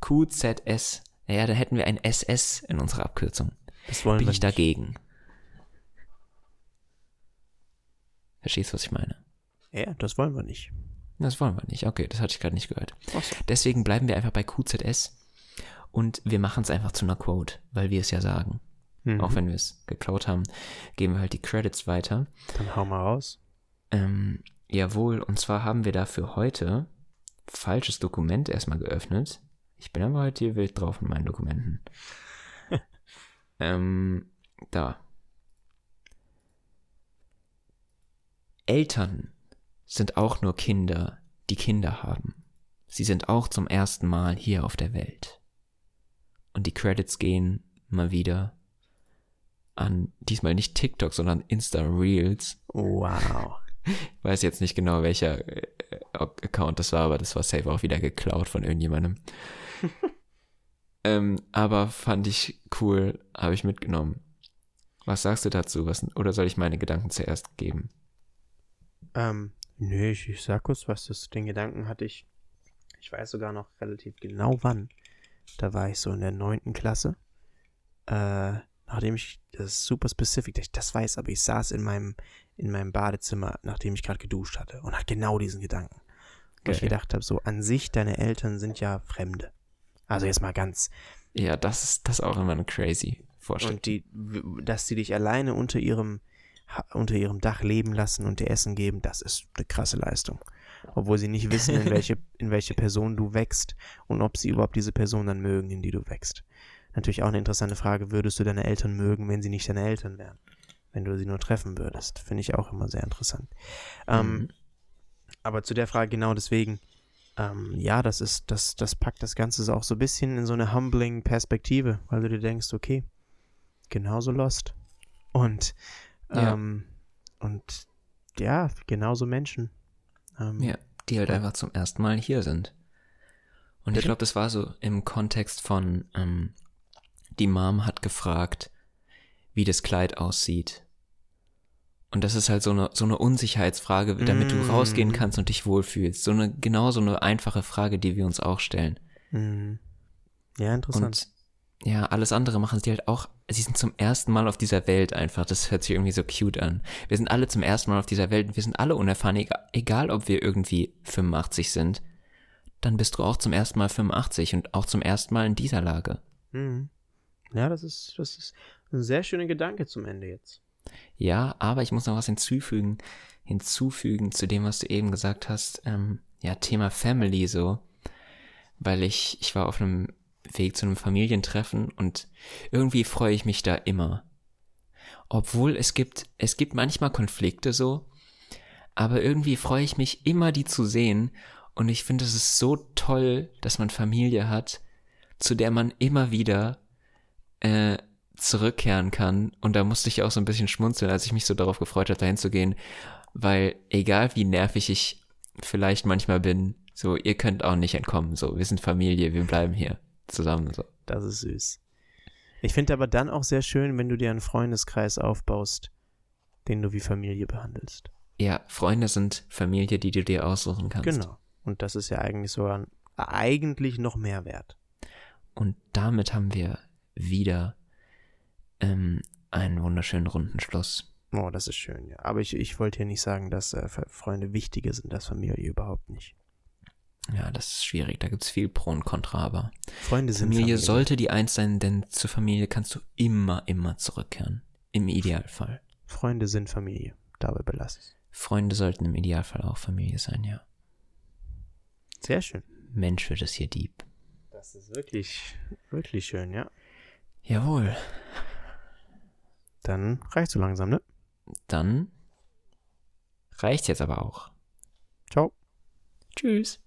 QZS, naja, da hätten wir ein SS in unserer Abkürzung. Das wollen Bin wir ich nicht. dagegen. Verstehst du, was ich meine? Ja, das wollen wir nicht. Das wollen wir nicht. Okay, das hatte ich gerade nicht gehört. So. Deswegen bleiben wir einfach bei QZS und wir machen es einfach zu einer Quote, weil wir es ja sagen. Mhm. Auch wenn wir es geklaut haben, geben wir halt die Credits weiter. Dann hau mal raus. Ähm, jawohl, und zwar haben wir dafür heute falsches Dokument erstmal geöffnet. Ich bin aber heute hier wild drauf in meinen Dokumenten. [laughs] ähm, da. Eltern sind auch nur Kinder, die Kinder haben. Sie sind auch zum ersten Mal hier auf der Welt. Und die Credits gehen mal wieder an diesmal nicht TikTok, sondern Insta Reels. Wow. [laughs] Weiß jetzt nicht genau, welcher äh, Account das war, aber das war safe auch wieder geklaut von irgendjemandem. [laughs] ähm, aber fand ich cool, habe ich mitgenommen. Was sagst du dazu? Was, oder soll ich meine Gedanken zuerst geben? Ähm, nö, ich, ich sag kurz was. Das, den Gedanken hatte ich, ich weiß sogar noch relativ genau wann. Da war ich so in der neunten Klasse. Äh, nachdem ich, das ist super specific, dass ich das weiß, aber ich saß in meinem, in meinem Badezimmer, nachdem ich gerade geduscht hatte und hatte genau diesen Gedanken. Wo ich Geil. gedacht habe, so an sich, deine Eltern sind ja Fremde. Also jetzt mal ganz. Ja, das ist das auch immer eine crazy Vorstellung. Und die, dass sie dich alleine unter ihrem, unter ihrem Dach leben lassen und dir Essen geben, das ist eine krasse Leistung. Obwohl sie nicht wissen, in welche, [laughs] in welche Person du wächst und ob sie überhaupt diese Person dann mögen, in die du wächst. Natürlich auch eine interessante Frage, würdest du deine Eltern mögen, wenn sie nicht deine Eltern wären? Wenn du sie nur treffen würdest. Finde ich auch immer sehr interessant. Ähm, Mhm. aber zu der Frage genau deswegen, ähm, ja, das ist, das, das packt das Ganze auch so ein bisschen in so eine humbling Perspektive, weil du dir denkst, okay, genauso lost. Und, Ja. ähm, und ja, genauso Menschen. Ähm, Ja, die halt einfach zum ersten Mal hier sind. Und ich glaube, das war so im Kontext von, ähm, die Mom hat gefragt, wie das Kleid aussieht. Und das ist halt so eine, so eine Unsicherheitsfrage, damit du Mm. rausgehen kannst und dich wohlfühlst. So eine, genau so eine einfache Frage, die wir uns auch stellen. Mhm. Ja, interessant. Und ja, alles andere machen sie halt auch. Sie sind zum ersten Mal auf dieser Welt einfach. Das hört sich irgendwie so cute an. Wir sind alle zum ersten Mal auf dieser Welt und wir sind alle unerfahren, egal, ob wir irgendwie 85 sind. Dann bist du auch zum ersten Mal 85 und auch zum ersten Mal in dieser Lage. Mhm. Ja, das ist, das ist ein sehr schöner Gedanke zum Ende jetzt. Ja, aber ich muss noch was hinzufügen, hinzufügen zu dem, was du eben gesagt hast. Ähm, ja, Thema Family so. Weil ich, ich war auf einem Weg zu einem Familientreffen und irgendwie freue ich mich da immer. Obwohl es gibt, es gibt manchmal Konflikte so, aber irgendwie freue ich mich immer, die zu sehen. Und ich finde, es ist so toll, dass man Familie hat, zu der man immer wieder äh, zurückkehren kann. Und da musste ich auch so ein bisschen schmunzeln, als ich mich so darauf gefreut habe, dahin zu gehen. Weil egal wie nervig ich vielleicht manchmal bin, so, ihr könnt auch nicht entkommen. So, wir sind Familie, wir bleiben hier zusammen. So. Das ist süß. Ich finde aber dann auch sehr schön, wenn du dir einen Freundeskreis aufbaust, den du wie Familie behandelst. Ja, Freunde sind Familie, die du dir aussuchen kannst. Genau. Und das ist ja eigentlich sogar eigentlich noch mehr wert. Und damit haben wir wieder ähm, einen wunderschönen runden Schluss. Oh, das ist schön, ja. Aber ich, ich wollte hier nicht sagen, dass äh, Freunde wichtiger sind als Familie, überhaupt nicht. Ja, das ist schwierig, da gibt es viel Pro und Contra, aber Freunde sind Familie, sollte die eins sein, denn zur Familie kannst du immer, immer zurückkehren. Im Idealfall. Freunde sind Familie. Dabei belasse ich Freunde sollten im Idealfall auch Familie sein, ja. Sehr schön. Mensch wird es hier Dieb. Das ist wirklich, wirklich schön, ja. Jawohl. Dann reicht so langsam, ne? Dann reicht jetzt aber auch. Ciao. Tschüss.